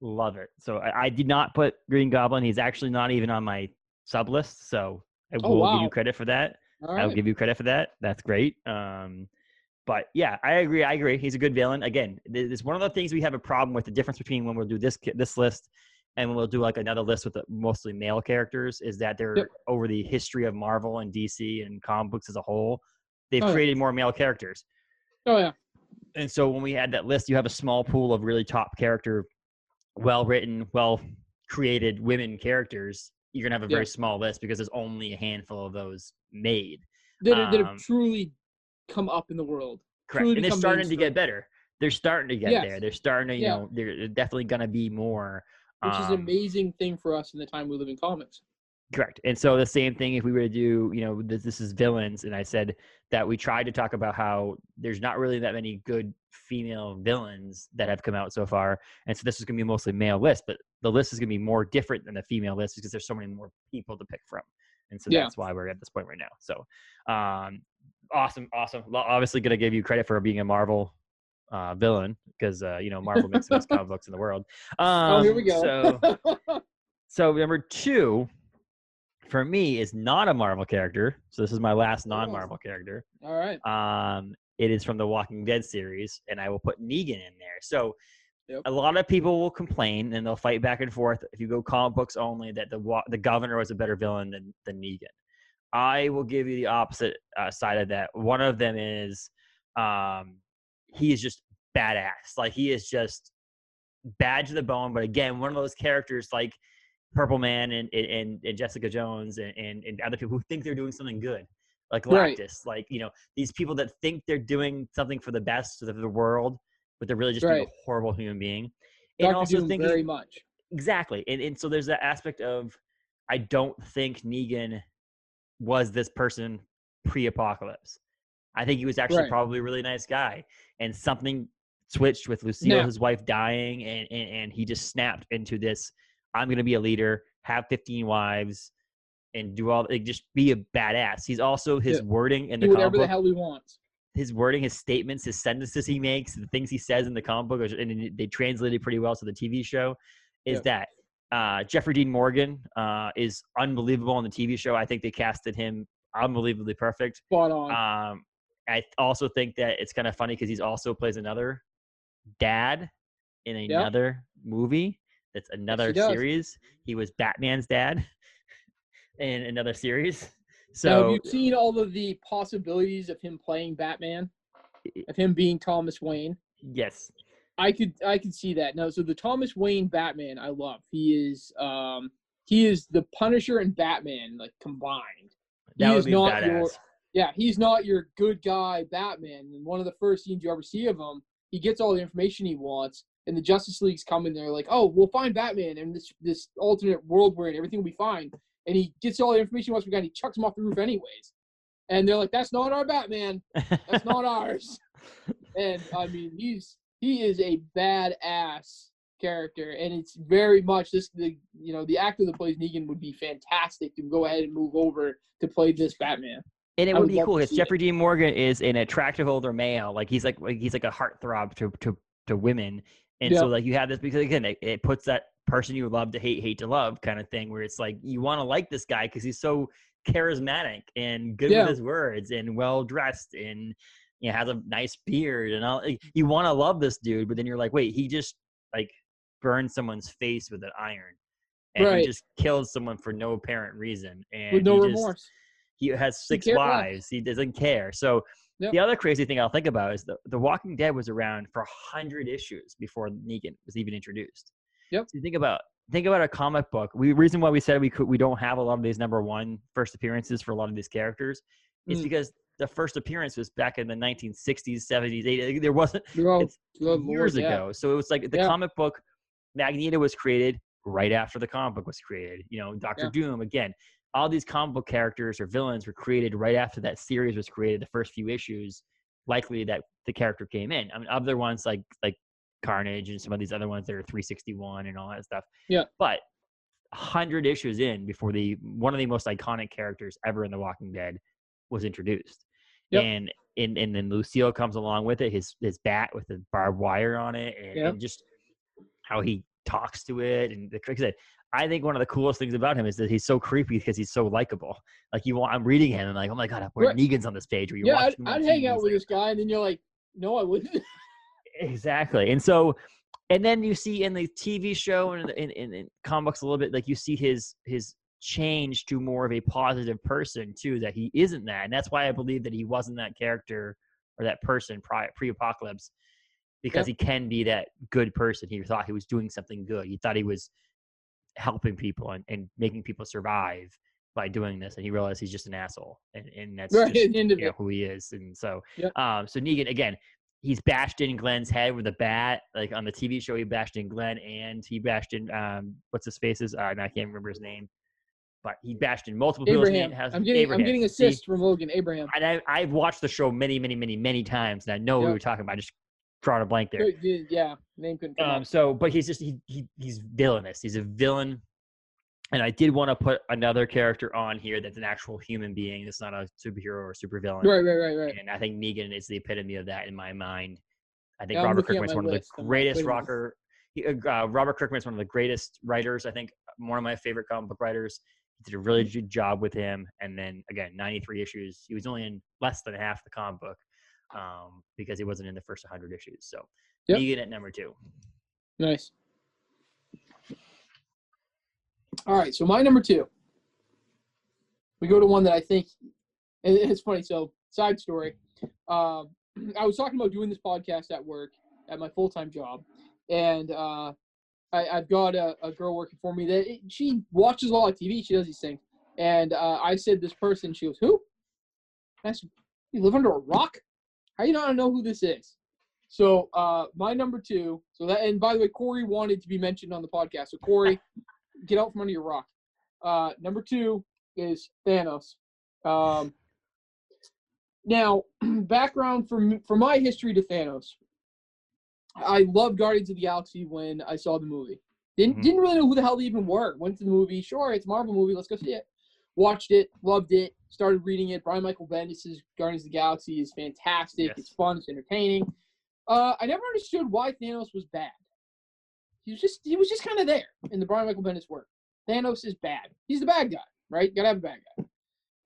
Love it so I, I did not put green goblin he's actually not even on my sub list so i Oh, will give you credit for that All I'll right. give you credit for that. That's great. Um, but yeah, I agree. I agree. He's a good villain. Again, it's one of the things we have a problem with. The difference between when we'll do this this list and when we'll do like another list with the mostly male characters is that they're Yep. over the history of Marvel and DC and comic books as a whole, they've Oh, yeah. created more male characters. Oh yeah. And so when we had that list, you have a small pool of really top character, well written, well created women characters. You're gonna have a Yeah. very small list because there's only a handful of those made. that, Um, have truly come up in the world. Correct. truly And they're starting to get better. They're starting to get Yes. there. They're starting to, you Yeah. know, they're definitely to be more. Which is an um, amazing thing for us in the time we live in comics. Correct. And so the same thing if we were to do, you know, this, this is villains, and I said that we tried to talk about how there's not really that many good female villains that have come out so far, and so this is going to be mostly male list, but the list is going to be more different than the female list because there's so many more people to pick from, and so Yeah. that's why we're at this point right now. So, um, awesome, awesome. Obviously, going to give you credit for being a Marvel. Uh, villain because uh, you know Marvel makes the best comic books in the world. Um, oh, here we go. So, so number two for me is not a Marvel character. So this is my last non-Marvel character. All right. Um, it is from the Walking Dead series, and I will put Negan in there. So Yep. a lot of people will complain and they'll fight back and forth if you go comic books only that the the governor was a better villain than than Negan. I will give you the opposite uh, side of that. One of them is um, he is just badass. Like he is just bad to the bone. But again, one of those characters like Purple Man and and, and Jessica Jones and, and and other people who think they're doing something good, like Right. Galactus, like you know these people that think they're doing something for the best of the world, but they're really just being a horrible human being. And also Doom thinking very much. exactly, and and so there's that aspect of I don't think Negan was this person pre-apocalypse. I think he was actually Right. probably a really nice guy, and something switched with Lucille, Now- his wife, dying, and, and and he just snapped into this. I'm going to be a leader, have 15 wives, and do all like, just be a badass. He's also his Yeah. wording in the Do whatever the hell he wants. his wording, his statements, his sentences he makes, the things he says in the comic book, and they translated pretty well to the TV show, is Yeah. that uh, Jeffrey Dean Morgan uh, is unbelievable on the TV show. I think they casted him unbelievably perfect. Spot on. Um, I also think that it's kind of funny because he's also plays another dad in another movie. That's another does. series. He was Batman's dad *laughs* in another series. *laughs* now, So have you seen all of the possibilities of him playing Batman? Of him being Thomas Wayne? yes, I could I could see that. No, so the Thomas Wayne Batman I love. He is um he is the Punisher and Batman like combined. that he would is be not badass. your yeah, he's not your good guy Batman. And one of the first scenes you ever see of him, he gets all the information he wants, and the Justice League's coming there like, oh, we'll find Batman and this this alternate world we're in, everything will be fine. And he gets all the information once he wants, and he chucks him off the roof anyways. And they're like, that's not our Batman. That's not *laughs* ours. And I mean, he's he is a badass character, and it's very much this the you know the actor that plays Negan would be fantastic to go ahead and move over to play this Batman. And it would would be cool because. Jeffrey Dean Morgan is an attractive older male. Like he's like like he's like a heartthrob to to to women. And so like you have this because again it, it puts that person you love to hate, hate to love kind of thing where it's like you want to like this guy because he's so charismatic and good Yeah. with his words and well dressed and you know, has a nice beard and all. like, You want to love this dude, but then you're like, wait, he just like burned someone's face with an iron. And Right. he just killed someone for no apparent reason. And with no he just- remorse. he has six less. wives. He doesn't care. So Yep. the other crazy thing I'll think about is the The Walking Dead was around for hundred issues before Negan was even introduced. Yep. So you think about think about a comic book. We reason why we said we could we don't have a lot of these number one first appearances for a lot of these characters is Mm. because the first appearance was back in the 1960s, 70s, 80s. There wasn't Oh, it's good lord, years yeah. ago. So it was like the Yeah. comic book Magneto was created right after the comic book was created. You know, Doctor Yeah. Doom again. All these comic book characters or villains were created right after that series was created. The first few issues, likely that the character came in. I mean, other ones like like Carnage and some of these other ones that are 361 and all that stuff. Yeah. But hundred issues in before the one of the most iconic characters ever in The Walking Dead was introduced. Yep. And and and then Lucille comes along with it, his his bat with the barbed wire on it, and, Yep. and just how he talks to it. And the like I said, I think one of the coolest things about him is that he's so creepy because he's so likable. Like you want, I'm reading him and like, oh my god, where Right. Negan's on this page, or you Yeah, I'd, I'd hang out with like- this guy, and then you're like, no, I wouldn't. *laughs* Exactly. And so, and then you see in the TV show and in, in, in comics a little bit, like you see his his change to more of a positive person too. That he isn't that, and that's why I believe that he wasn't that character or that person prior pre-apocalypse, because he can be that good person. He thought he was doing something good. He thought he was helping people and, and making people survive by doing this, and he realized he's just an asshole, and and that's right just at the end of you know, who he is. And so, Yep. um, so Negan again, he's bashed in Glenn's head with a bat. Like on the TV show, he bashed in Glenn, and he bashed in um, what's his faces? Uh, I can't remember his name. but he bashed in multiple people's name- has I'm getting Abraham. I'm getting See? assist from Logan. Abraham. And I, I've watched the show many, many, many, many times, and I know what we were talking about. I just drawing a blank there. Yeah, name couldn't come Um, so, but he's just he, he he's villainous. He's a villain, and I did want to put another character on here that's an actual human being. That's not a superhero or supervillain. Right, right, right, right. And I think Negan is the epitome of that in my mind. I think Yeah, Robert Kirkman is one of the greatest wait a minute. rocker. he- Uh, Robert Kirkman is one of the greatest writers. I think one of my favorite comic book writers. He did a really good job with him. And then again, 93 issues. He was only in less than half the comic book um, because he wasn't in the first 100 issues. So Yep. Negan at number two. Nice. All right, so my number two. We go to one that I think, and it's funny. So, side story. Um, *clears throat* I was talking about doing this podcast at work at my full time job, and uh, I, I've got a, a girl working for me that she watches a lot of TV. She does these things, and uh, I said this person. She goes, "Who?" I said, "You live under a rock? How you not know who this is?" So uh, my number two. So that, and by the way, Corey wanted to be mentioned on the podcast. So Corey, *laughs* get out from under your rock. Uh, number two is Thanos. Um, now, *clears throat* background for for my history to Thanos. I loved Guardians of the Galaxy when I saw the movie. Didn't Mhm. didn't really know who the hell they even were. Went to the movie. Sure, it's a Marvel movie. Let's go see it. Watched it, loved it. Started reading it. Brian Michael Bendis' Guardians of the Galaxy is fantastic. Yes. It's fun. It's entertaining. Uh, I never understood why Thanos was bad. He was just he was just kind of there in the Brian Michael Bendis work. Thanos is bad. He's the bad guy, right? Gotta have a bad guy.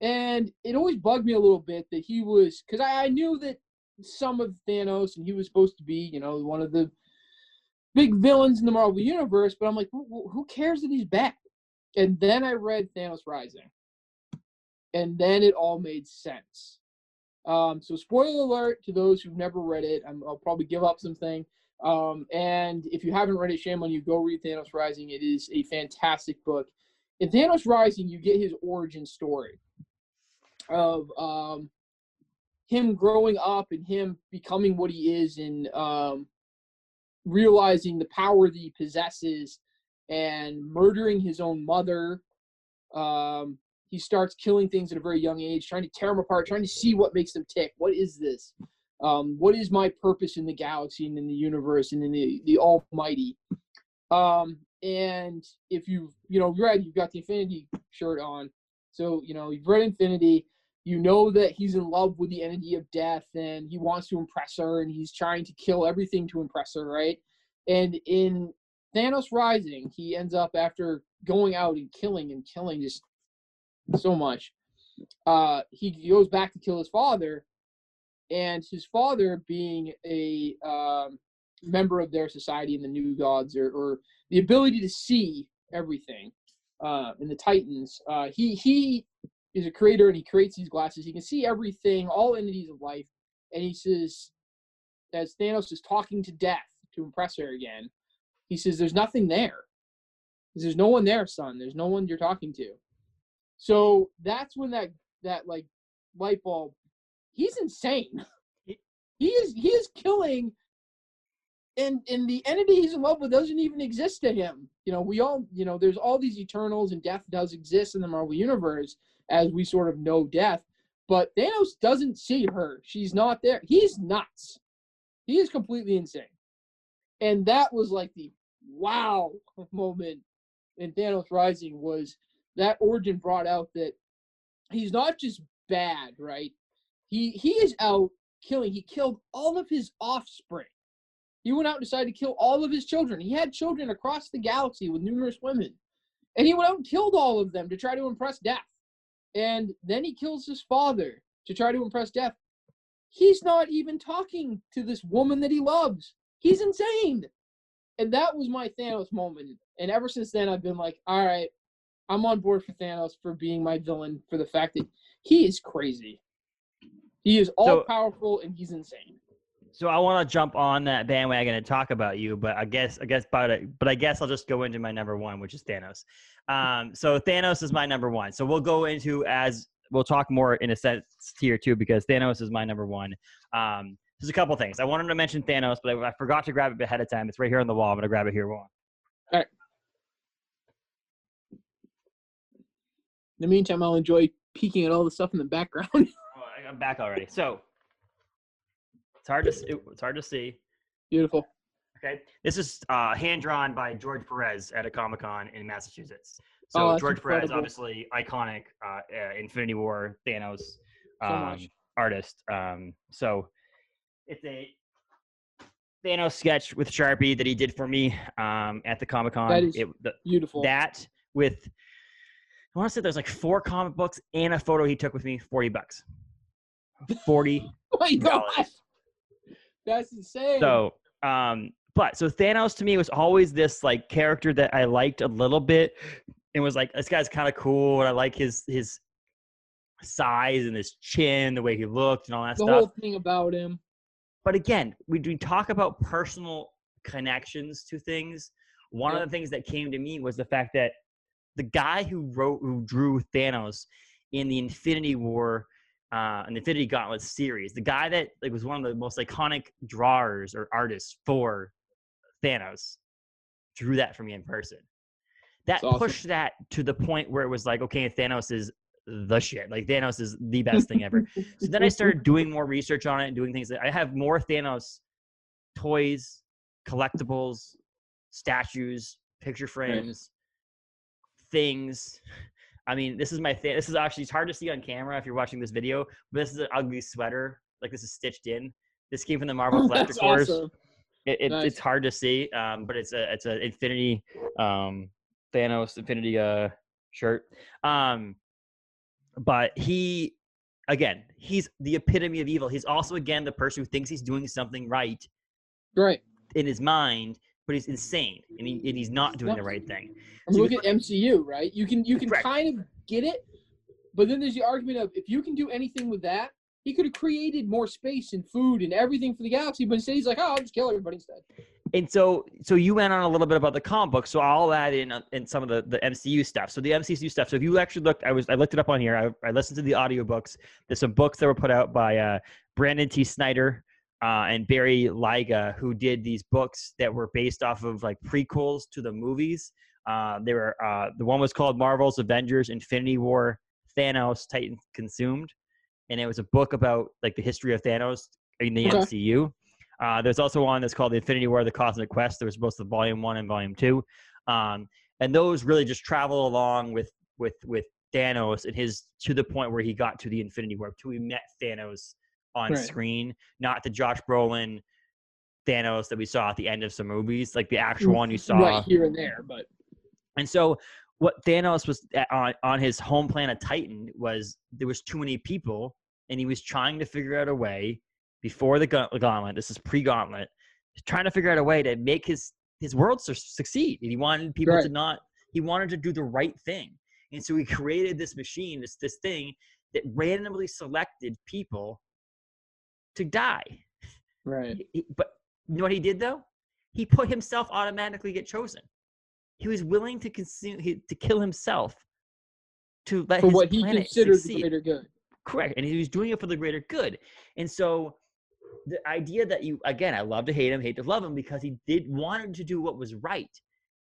And it always bugged me a little bit that he was because I, I knew that some of Thanos and he was supposed to be, you know, one of the big villains in the Marvel universe. But I'm like, who, who- who cares that he's bad? And then I read Thanos Rising, and then it all made sense. Um, so spoiler alert to those who've never read it. I'm, I'll probably give up something. Um, and if you haven't read it, shame on you. Go read Thanos Rising. It is a fantastic book. In Thanos Rising, you get his origin story of um, him growing up and him becoming what he is and um, realizing the power that he possesses and murdering his own mother. Um, he starts killing things at a very young age, trying to tear them apart, trying to see what makes them tick. What is this? Um, what is my purpose in the galaxy and in the universe and in the, the Almighty? Um, and if you've you know read, you've got the Infinity shirt on, so you know you've read Infinity. You know that he's in love with the entity of death, and he wants to impress her, and he's trying to kill everything to impress her, right? And in Thanos Rising, he ends up after going out and killing and killing just so much. Uh, he goes back to kill his father, and his father, being a um, member of their society in the New Gods, or, or the ability to see everything uh, in the Titans, uh, he he is a creator and he creates these glasses. He can see everything, all entities of life, and he says, as Thanos is talking to Death to impress her again, he says, "There's nothing there. There's no one there, son. There's no one you're talking to." So that's when that that like light bulb. He's insane. *laughs* He is he is killing. And and the entity he's in love with doesn't even exist to him. You know, we all you know, there's all these Eternals and death does exist in the Marvel universe as we sort of know death. But Thanos doesn't see her. She's not there. He's nuts. He is completely insane. And that was like the wow *laughs* moment in Thanos Rising was that origin brought out that he's not just bad, right? He he is out killing. He killed all of his offspring. He went out and decided to kill all of his children. He had children across the galaxy with numerous women. And he went out and killed all of them to try to impress Death. And then he kills his father to try to impress Death. He's not even talking to this woman that he loves. He's insane. And that was my Thanos moment. And ever since then, I've been like, all right, I'm on board for Thanos for being my villain for the fact that he is crazy. He is all So- powerful and he's insane. So I want to jump on that bandwagon and talk about you, but I guess I guess about it. But I guess I'll just go into my number one, which is Thanos. Um, so Thanos is my number one. So we'll go into as we'll talk more in a sense here too, because Thanos is my number one. Um, there's a couple things I wanted to mention Thanos, but I, I forgot to grab it ahead of time. It's right here on the wall. I'm gonna grab it here. Hold on. The meantime, I'll enjoy peeking at all the stuff in the background. *laughs* Oh, I'm back already. So it's hard to s- it- it's hard to see. Beautiful. Okay, this is uh, hand drawn by George Perez at a Comic Con in Massachusetts. Oh, So that's George Perez, incredible. obviously iconic uh, uh, Infinity War Thanos So um, much. artist. Um, so it's a Thanos sketch with Sharpie that he did for me um, at the Comic Con. That is it, the, Beautiful. that with I want to say there's like four comic books and a photo he took with me, forty bucks. Forty *laughs* oh my god. dollars. That's insane. So, um, but so Thanos to me was always this like character that I liked a little bit, and was like, this guy's kind of cool, and I like his his size and his chin, the way he looked, and all that the stuff. The whole thing about him. But again, we do talk about personal connections to things. One Yeah. of the things that came to me was the fact that the guy who wrote, who drew Thanos in the Infinity War, uh, an Infinity Gauntlet series, the guy that like was one of the most iconic drawers or artists for Thanos, drew that for me in person. That awesome. pushed that to the point where it was like, okay, Thanos is the shit. Like Thanos is the best thing ever. So then I started *laughs* doing more research on it and doing things that I have more Thanos toys, collectibles, statues, picture frames, things. I mean, this is my thing. This is actually it's hard to see on camera if you're watching this video, but this is an ugly sweater. Like this is stitched in. This came from the Marvel That's Collector Corps. awesome. It, it, Nice. It's hard to see, um, but it's a it's a Infinity um, Thanos Infinity uh, shirt. Um, but he, again, he's the epitome of evil. He's also again the person who thinks he's doing something right Right. in his mind, but he's insane and, he, and he's not doing the right thing. I mean, So look at MCU, right? You can you can Correct. kind of get it, but then there's the argument of if you can do anything with that, he could have created more space and food and everything for the galaxy, but instead he's like, oh, I'll just kill everybody instead. And so, so you went on a little bit about the comic book. So I'll add in uh, in some of the, the MCU stuff. So the MCU stuff. So if you actually looked, I was I looked it up on here. I, I listened to the audiobooks. There's some books that were put out by uh, Brandon T. Snyder uh, and Barry Lyga, who did these books that were based off of like prequels to the movies. Uh, they were uh, the one was called Marvel's Avengers: Infinity War, Thanos, Titan Consumed, and it was a book about like the history of Thanos in the Okay. MCU. Uh, there's also one that's called the Infinity War: The Cosmic Quest. There was both the Volume One and Volume Two, um, and those really just travel along with with with Thanos and his to the point where he got to the Infinity War, to he met Thanos on Right. screen, not the Josh Brolin Thanos that we saw at the end of some movies, like the actual mm, one you saw. right here and there, but And so what Thanos was at, on on his home planet Titan was there was too many people, and he was trying to figure out a way before the gauntlet. This is pre-gauntlet. Trying to figure out a way to make his his world su- succeed, and he wanted people to not. He wanted to do the right thing, and so he created this machine, this this thing that randomly selected people to die. right. He- but you know what he did though? He put himself automatically get chosen. He was willing to consume he, to kill himself to let For his what he considered the succeed. greater good. Correct, and he was doing it for the greater good. And so, the idea that you again, I love to hate him, hate to love him because he did wanted to do what was right,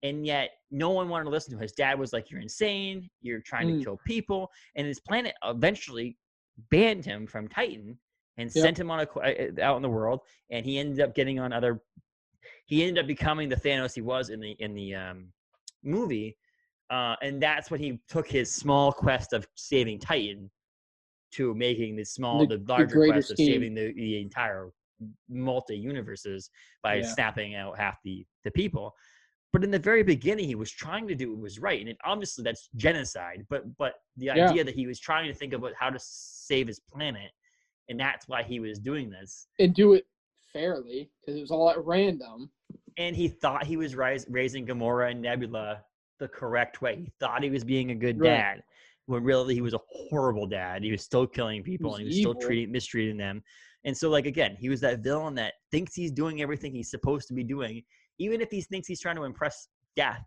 and yet no one wanted to listen to him. His dad was like, "You're insane. You're trying Mm. to kill people," and his planet eventually banned him from Titan and Yep. sent him on a uh, out in the world, and he ended up getting on other. He ended up becoming the Thanos he was in the in the um, movie, uh, and that's when he took his small quest of saving Titan to making the small, The- the, the larger greater quest of saving the, the entire multi universes by Yeah. snapping out half the the people. But in the very beginning, he was trying to do what was right, and it, obviously that's genocide. But but the Yeah. idea that he was trying to think about how to save his planet, and that's why he was doing this. And do it fairly, because it was all at random. And he thought he was ris- raising Gamora and Nebula the correct way. He thought he was being a good Right. dad, when really he was a horrible dad. He was still killing people was and he was still treating mistreating them. And so, like again, he was that villain that thinks he's doing everything he's supposed to be doing, even if he thinks he's trying to impress death.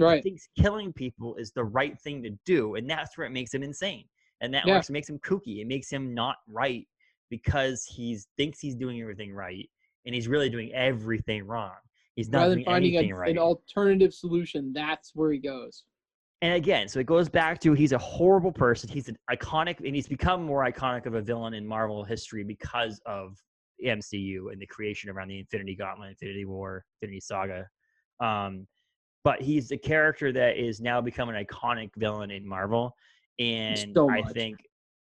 Right. He thinks killing people is the right thing to do, and that's where it makes him insane. And that Yeah. works makes him kooky. It makes him not right because he thinks he's doing everything right, and he's really doing everything wrong. He's not Rather doing than finding anything a, right. an alternative solution, that's where he goes. and again, so it goes back to he's a horrible person. He's an iconic, and he's become more iconic of a villain in Marvel history because of MCU and the creation around the Infinity Gauntlet, Infinity War, Infinity Saga. Um, but he's a character that is now become an iconic villain in Marvel, and So I think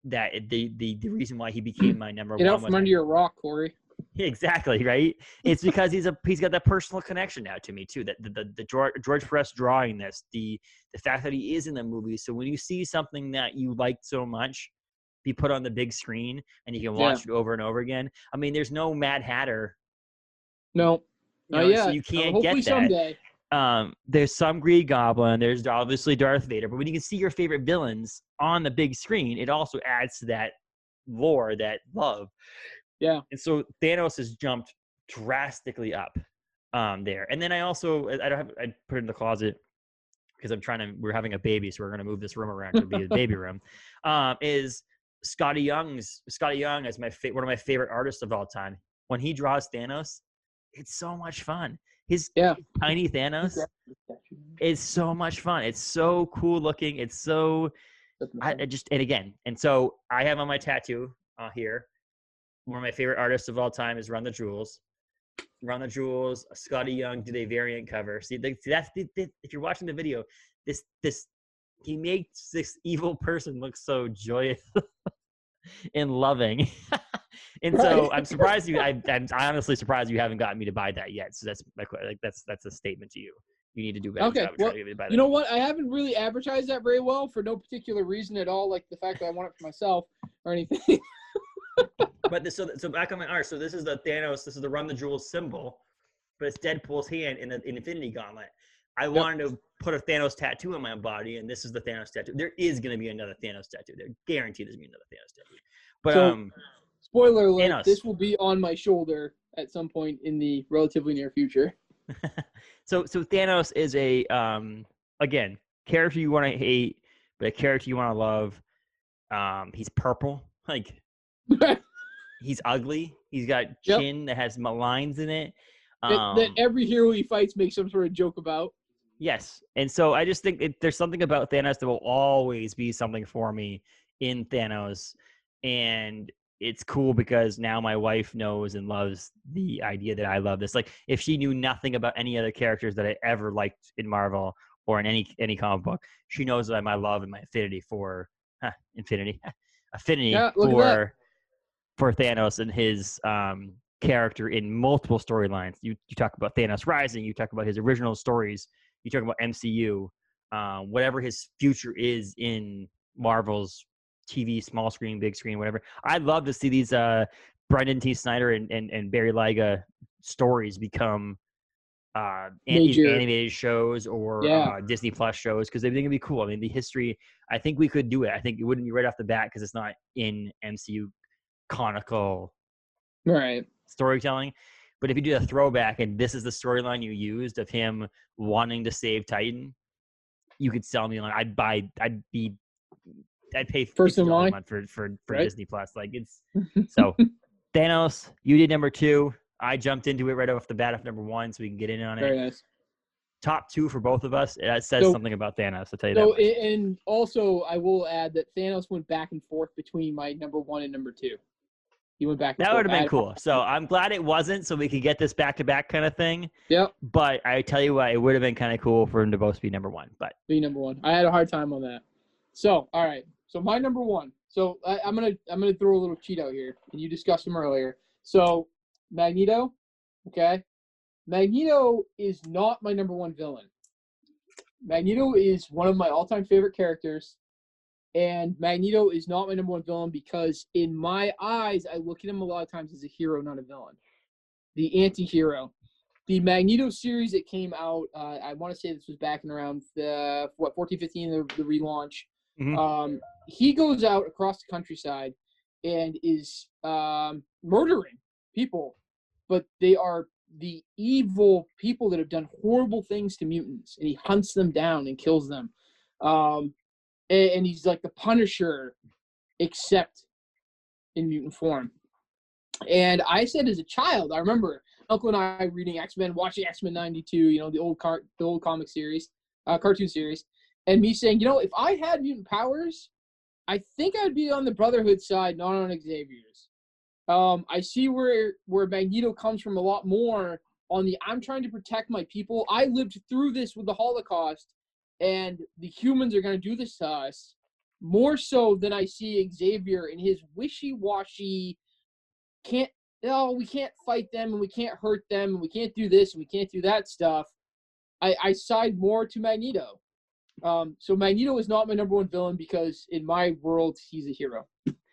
that the, the the reason why he became *clears throat* my number Get one out from under your rock, Corey. *laughs* exactly right. It's because he's a he's got that personal connection now to me too. That the, the, the George, George Perez drawing this, the the fact that he is in the movie. So when you see something that you liked so much be put on the big screen and you can Yeah. watch it over and over again. I mean, there's no Mad Hatter. No, You know, yet. so you Uh, can't hopefully get that. someday. Um, there's some Green Goblin. There's obviously Darth Vader. But when you can see your favorite villains on the big screen, it also adds to that lore, that love. Yeah. And so Thanos has jumped drastically up um, there. And then I also I don't have I put it in the closet because I'm trying to we're having a baby, so we're gonna move this room around to be a baby *laughs* room. Um, is Skottie Young's Skottie Young is my fa- one of my favorite artists of all time. When he draws Thanos, it's so much fun. His Yeah. tiny Thanos is so much fun. It's so cool looking. It's so I, I just and again, and so I have on my tattoo uh, here. One of my favorite artists of all time is Run the Jewels. Run the Jewels, Skottie Young did a variant cover. See, the, see that's if you're watching the video, this this he makes this evil person look so joyous *laughs* and loving. *laughs* and so Right. I'm surprised you. I, I'm honestly surprised you haven't gotten me to buy that yet. So that's my like that's that's a statement to you. You need to do better. Okay, job well, to get me to buy that. You know what? I haven't really advertised that very well for no particular reason at all, like the fact that I want it for myself or anything. *laughs* But this, so so back on my art. So this is the Thanos. This is the Run the Jewels symbol, but it's Deadpool's hand in the in Infinity Gauntlet. I wanted to put a Thanos tattoo on my body, and this is the Thanos tattoo. There is going to be another Thanos tattoo. They're guaranteed there's going to be another Thanos tattoo. But So- um, Spoiler alert: Thanos. this will be on my shoulder at some point in the relatively near future. *laughs* so so Thanos is a um again character you want to hate, but a character you want to love. Um, he's purple, *laughs* like *laughs* he's ugly. He's got Yep. chin that has lines in it. that, Um, that every hero he fights makes some sort of joke about. Yes, and so I just think it, there's something about Thanos that will always be something for me in Thanos, and it's cool because now my wife knows and loves the idea that I love this. Like, if she knew nothing about any other characters that I ever liked in Marvel or in any any comic book, she knows that my love and my affinity for huh, infinity, *laughs* affinity Yeah, look at that. for for Thanos and his um, character in multiple storylines. You you talk about Thanos Rising, you talk about his original stories, you talk about MCU, uh, whatever his future is in Marvel's TV, small screen, big screen, whatever. I'd love to see these uh, Brendan T. Snyder and, and, and Barry Lyga stories become uh, Major. animated shows or Yeah. uh, Disney Plus shows because they think it'd be cool. I mean, the history. I think we could do it. I think it wouldn't be right off the bat because it's not in MCU conical Right. storytelling. But if you do a throwback and this is the storyline you used of him wanting to save Titan, you could sell me on. I'd buy. I'd be. I'd pay First in $50 line. month for for for Right. Disney Plus. Like it's *laughs* so. Thanos, you did number two. I jumped into it right off the bat of number one, so we can get in on it. Very nice. Top two for both of us. That says So- something about Thanos. I'll tell you So, that. a- and also, I will add that Thanos went back and forth between my number one and number two. He went back. And That would have been cool. So I'm glad it wasn't, so we could get this back to back kind of thing. Yep. But I tell you what, it would have been kind of cool for them to both be number one. But be number one. I had a hard time on that. So, all right. So my number one. So I, I'm gonna I'm gonna throw a little cheat out here, and you discussed him earlier. So Magneto, okay. Magneto is not my number one villain. Magneto is one of my all-time favorite characters, and Magneto is not my number one villain because, in my eyes, I look at him a lot of times as a hero, not a villain. The anti-hero. The Magneto series that came out, uh, I want to say this was back in around the what 14, 15, the, the relaunch. Mhm. Um, he goes out across the countryside and is um, murdering people, but they are the evil people that have done horrible things to mutants, and he hunts them down and kills them. Um, and, and he's like the Punisher, except in mutant form. And I said as a child, I remember Uncle and I reading X Men, watching X Men '92, you know, the old car, the old comic series, uh, cartoon series, and me saying, you know, if I had mutant powers, I think I'd be on the Brotherhood side, not on Xavier's. Um, I see where where Magneto comes from a lot more on the I'm trying to protect my people. I lived through this with the Holocaust, and the humans are going to do this to us more so than I see Xavier in his wishy-washy can't no, we can't fight them and we can't hurt them and we can't do this and we can't do that stuff. I, I side more to Magneto. Um, so Magneto is not my number one villain because in my world he's a hero.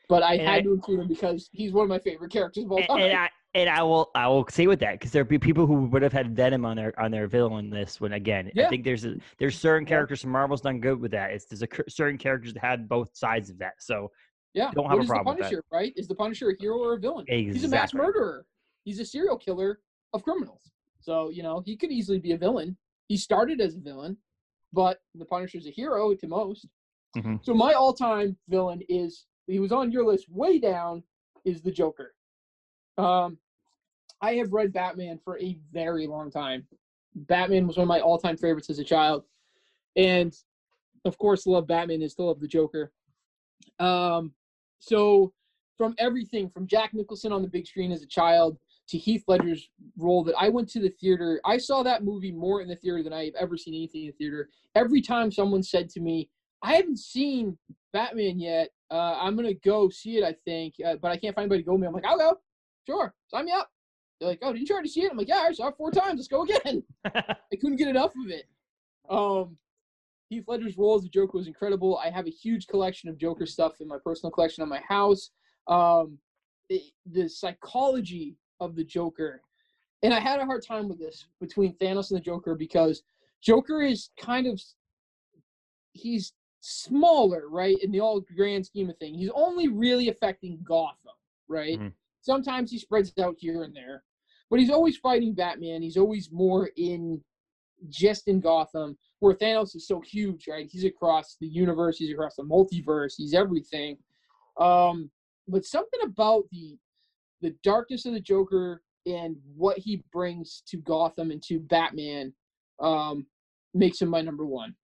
But I And had I- to include him because he's one of my favorite characters of all and, time. and I and I will I will say with that because there'd be people who would have had Venom on their on their villain list when again I think there's a there's certain characters from Marvel's done good with that. It's there's a certain characters that had both sides of that. So yeah, don't have what a is problem the with that. Punisher, right? Is the Punisher a hero or a villain? He's a mass murderer. He's a serial killer of criminals. So you know he could easily be a villain. He started as a villain, but the Punisher's a hero to most. Mhm. So my all-time villain is he was on your list way down is the Joker. Um, I have read Batman for a very long time. Batman was one of my all-time favorites as a child, and of course, love Batman and still love the Joker. Um, so from everything from Jack Nicholson on the big screen as a child to Heath Ledger's role that I went to the theater. I saw that movie more in the theater than I have ever seen anything in the theater. Every time someone said to me, "I haven't seen Batman yet. Uh, I'm gonna go see it. I think, uh, but I can't find anybody to go with me." I'm like, "I'll go. Sure, sign me up." They're like, "Oh, didn't you already see it?" I'm like, "Yeah, I saw it four times. Let's go again." *laughs* I couldn't get enough of it. Um, Heath Ledger's role as the Joker was incredible. I have a huge collection of Joker stuff in my personal collection on my house. Um, it- the psychology of the Joker, and I had a hard time with this between Thanos and the Joker because Joker is kind of he's smaller, right? In the all grand scheme of things, he's only really affecting Gotham, right? Mhm. Sometimes he spreads out here and there, but he's always fighting Batman. He's always more in just in Gotham, where Thanos is so huge, right? He's across the universe, he's across the multiverse, he's everything. Um, but something about the the darkness of the Joker and what he brings to Gotham and to Batman um, makes him my number one.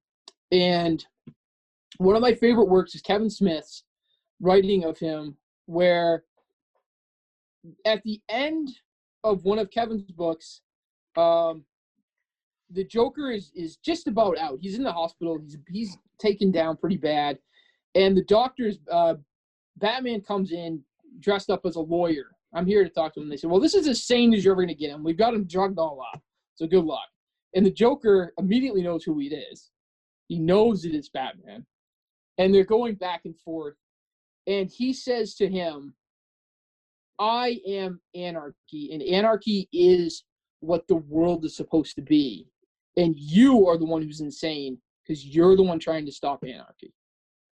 And one of my favorite works is Kevin Smith's writing of him, where at the end of one of Kevin's books, um, the Joker is is just about out. He's in the hospital. He's he's taken down pretty bad, and the doctors, uh, Batman comes in dressed up as a lawyer. I'm here to talk to him. They said, "Well, this is as sane as you're ever gonna get him. We've got him drugged all up. So good luck." And the Joker immediately knows who it is. He knows it is Batman, and they're going back and forth. And he says to him, "I am anarchy, and anarchy is what the world is supposed to be." and you are the one who's insane because you're the one trying to stop anarchy.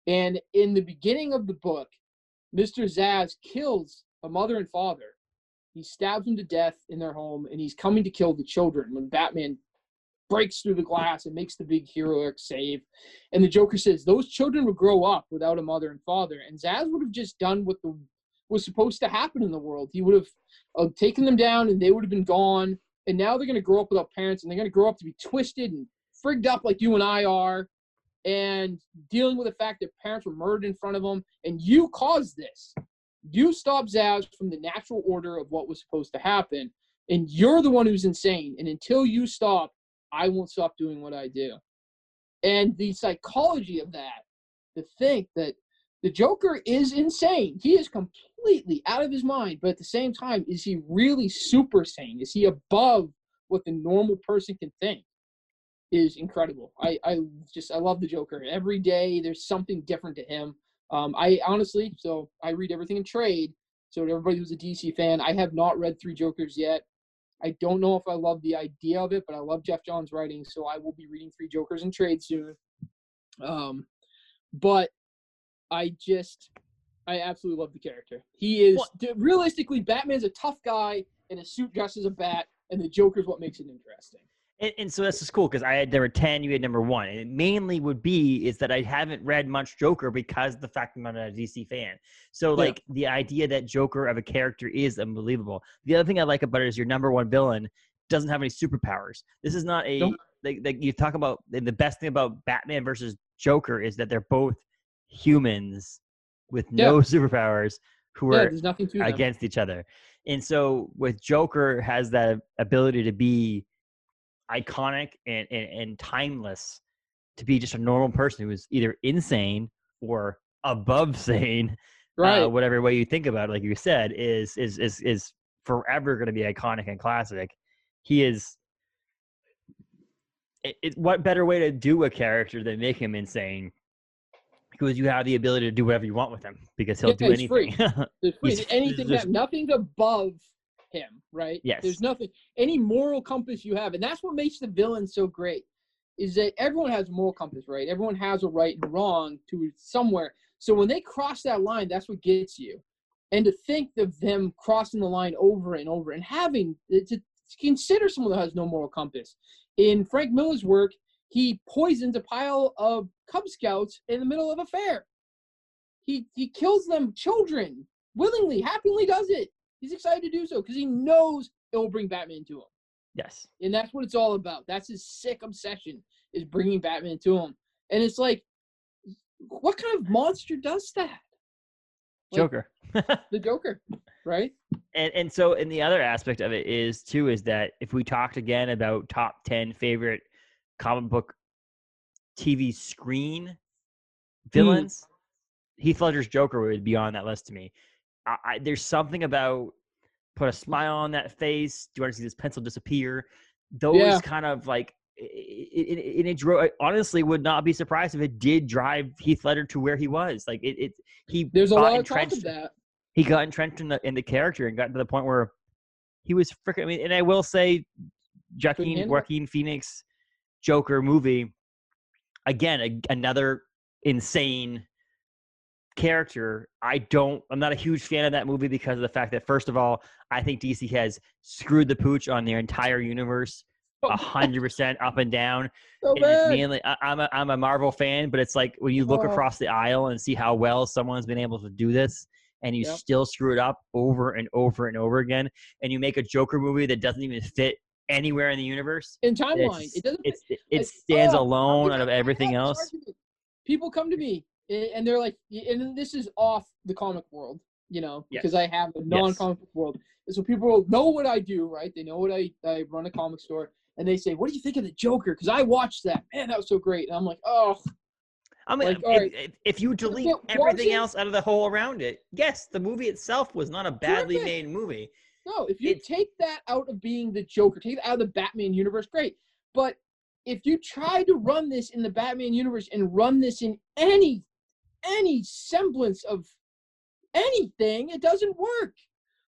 And in the beginning of the book, Mr. Zsasz kills a mother and father. He stabs them to death in their home, and he's coming to kill the children when Batman breaks through the glass and makes the big heroic save. And the Joker says those children would grow up without a mother and father, and Zsasz would have just done what the was supposed to happen in the world. He would have uh, taken them down, and they would have been gone and now they're going to grow up without parents and they're going to grow up to be twisted and frigged up like you and I are and dealing with the fact that parents were murdered in front of them and you caused this. You stopped Zsasz from the natural order of what was supposed to happen and you're the one who's insane and until you stop, I won't stop doing what I do. And the psychology of that, to think that the Joker is insane. He is completely out of his mind, but at the same time, is he really super sane? Is he above what the normal person can think? Is incredible. I, I just I love the Joker. Every day there's something different to him. Um, I honestly, so I read everything in trade. So everybody who's a DC fan, I have not read Three Jokers yet. I don't know if I love the idea of it, but I love Geoff Johns' writing, so I will be reading Three Jokers in trade soon. Um, but I just, I absolutely love the character. He is What- realistically, Batman's a tough guy in a suit dressed as a bat, and the Joker's what makes it interesting. And, and so this is cool because I had number ten, you had number one, and it mainly would be is that I haven't read much Joker because the fact I'm not a DC fan. So Yeah. like the idea that Joker of a character is unbelievable. The other thing I like about it is your number one villain doesn't have any superpowers. This is not a Nope. like, like you talk about the best thing about Batman versus Joker is that they're both humans with no *laughs* superpowers who Yeah, are nothing to them. against each other. And so with Joker has that ability to be iconic and, and, and timeless to be just a normal person who's either insane or above *laughs* sane, right. uh, whatever way you think about it, like you said, is is is is forever going to be iconic and classic. He is. It, it, what better way to do a character than make him insane? Because you have the ability to do whatever you want with him, because he'll Yeah, do he's anything. Free. *laughs* He's- anything that nothing above him, right? Yes. There's nothing any moral compass you have, and that's what makes the villain so great. Is that everyone has a moral compass, right? Everyone has a right and wrong to somewhere. So when they cross that line, that's what gets you. And to think of them crossing the line over and over and having to to consider someone that has no moral compass. In Frank Miller's work, he poisons a pile of Cub Scouts in the middle of a fair. He he kills them children willingly, happily does it. He's excited to do so because he knows it will bring Batman to him, yes. and that's what it's all about. That's his sick obsession is bringing Batman to him, and it's like, what kind of monster does that? Like- Joker. *laughs* The Joker, right? and and so and the other aspect of it is too is that if we talked again about top 10 favorite comic book tv screen hmm. villains heath ledger's joker would be on that list to me I, I, there's something about put a smile on that face do you want to see this pencil disappear those Yeah. kind of like it, it, it, it drove, I honestly would not be surprised if it did drive Heath Ledger to where he was. Like it, it he There's a got lot of talk entrenched of that. he got entrenched in the in the character and got to the point where he was freaking. I mean, and I will say, Joaquin. Joaquin Phoenix Joker movie again, a, another insane character. I don't. I'm not a huge fan of that movie because of the fact that first of all, I think DC has screwed the pooch on their entire universe. Oh, a hundred percent up and down. *laughs* So And it's mainly, I, I'm a I'm a Marvel fan, but it's like when you look Oh. across the aisle and see how well someone's been able to do this, and you Yep. still screw it up over and over and over again, and you make a Joker movie that doesn't even fit anywhere in the universe. in timeline, it doesn't. it, it stands oh, alone out of everything else. People come to me and they're like, and this is off the comic world, you know, Yes. because I have a non-comic book world. And so people know what I do, right? They know what I I run a comic store, and they say, "What do you think of the Joker?" Because I watched that. Man, that was so great. And I'm like, oh, I mean, Like, if, right. if, you delete everything else out of the whole around it, yes, the movie itself was not a badly Terrific. made movie. no. If you It's- take that out of being the Joker, take it out of the Batman universe, great. But if you try to run this in the Batman universe and run this in any any semblance of anything, it doesn't work.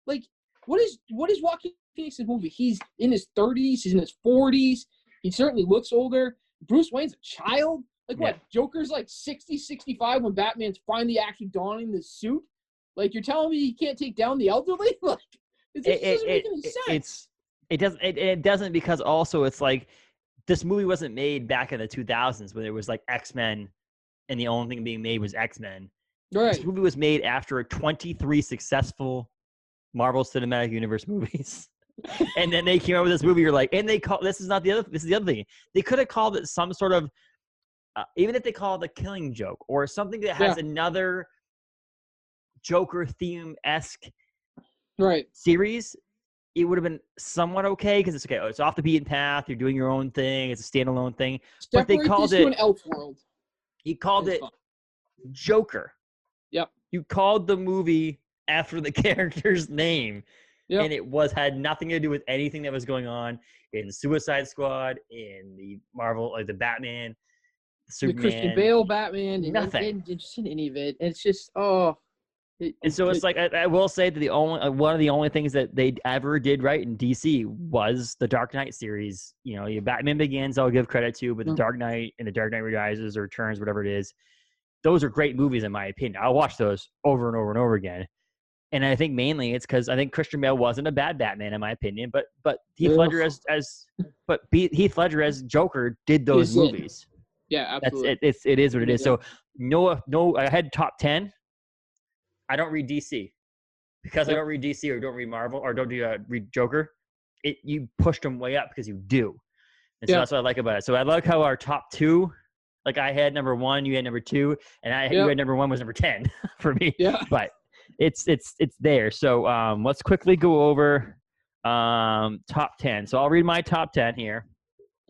Like, what is what is Joaquin Phoenix's movie? He's in his thirties, he's in his forties. He certainly looks older. Bruce Wayne's a child. Like what? Joker's like 60, 65 when Batman's finally actually donning the suit. Like you're telling me he can't take down the elderly? *laughs* Like it, just it, it, doesn't make it- any it- sense. it's it doesn't it, it doesn't because also it's like this movie wasn't made back in the 2000s when it was like x-men and the only thing being made was x-men right. this movie was made after 23 successful marvel cinematic universe *laughs* movies and then they came out with this movie you're like and they call this is not the other this is the other thing they could have called it some sort of uh, even if they call it a killing joke or something that has another joker theme esque Right. series, it would have been somewhat okay because it's okay. Oh, it's off the beaten path. You're doing your own thing. It's a standalone thing. But they Separate called it- an Elseworld. He called It's it. Joker. Yep. You called the movie after the *laughs* character's name, Yep. and it was had nothing to do with anything that was going on in Suicide Squad, in the Marvel, like the Batman, the Christian Bale Batman, and, Nothing. and, and just in any of it. It's just oh. It, And so it's like I, I will say that the only uh, one of the only things that they ever did right in DC was the Dark Knight series. You know, Batman Begins, I'll give credit to, but the Mm. Dark Knight and the Dark Knight Rises or Returns, whatever it is, those are great movies in my opinion. I'll watch those over and over and over again. And I think mainly it's because I think Christian Bale wasn't a bad Batman in my opinion, but but Heath Ugh. Ledger as as but Heath Ledger as Joker did those Is it. movies. yeah, That's absolutely. it. It's it is what it is. Yeah. So no no I had top ten. I don't read DC because I don't read DC or don't read Marvel or don't do uh, read Joker. It you pushed them way up because you do. And so Yeah. that's what I like about it. So I like how our top two, like I had number one, you had number two, and I you had number one was number ten *laughs* for me. Yeah. But it's it's it's there. So um, let's quickly go over um, top ten. So I'll read my top ten here.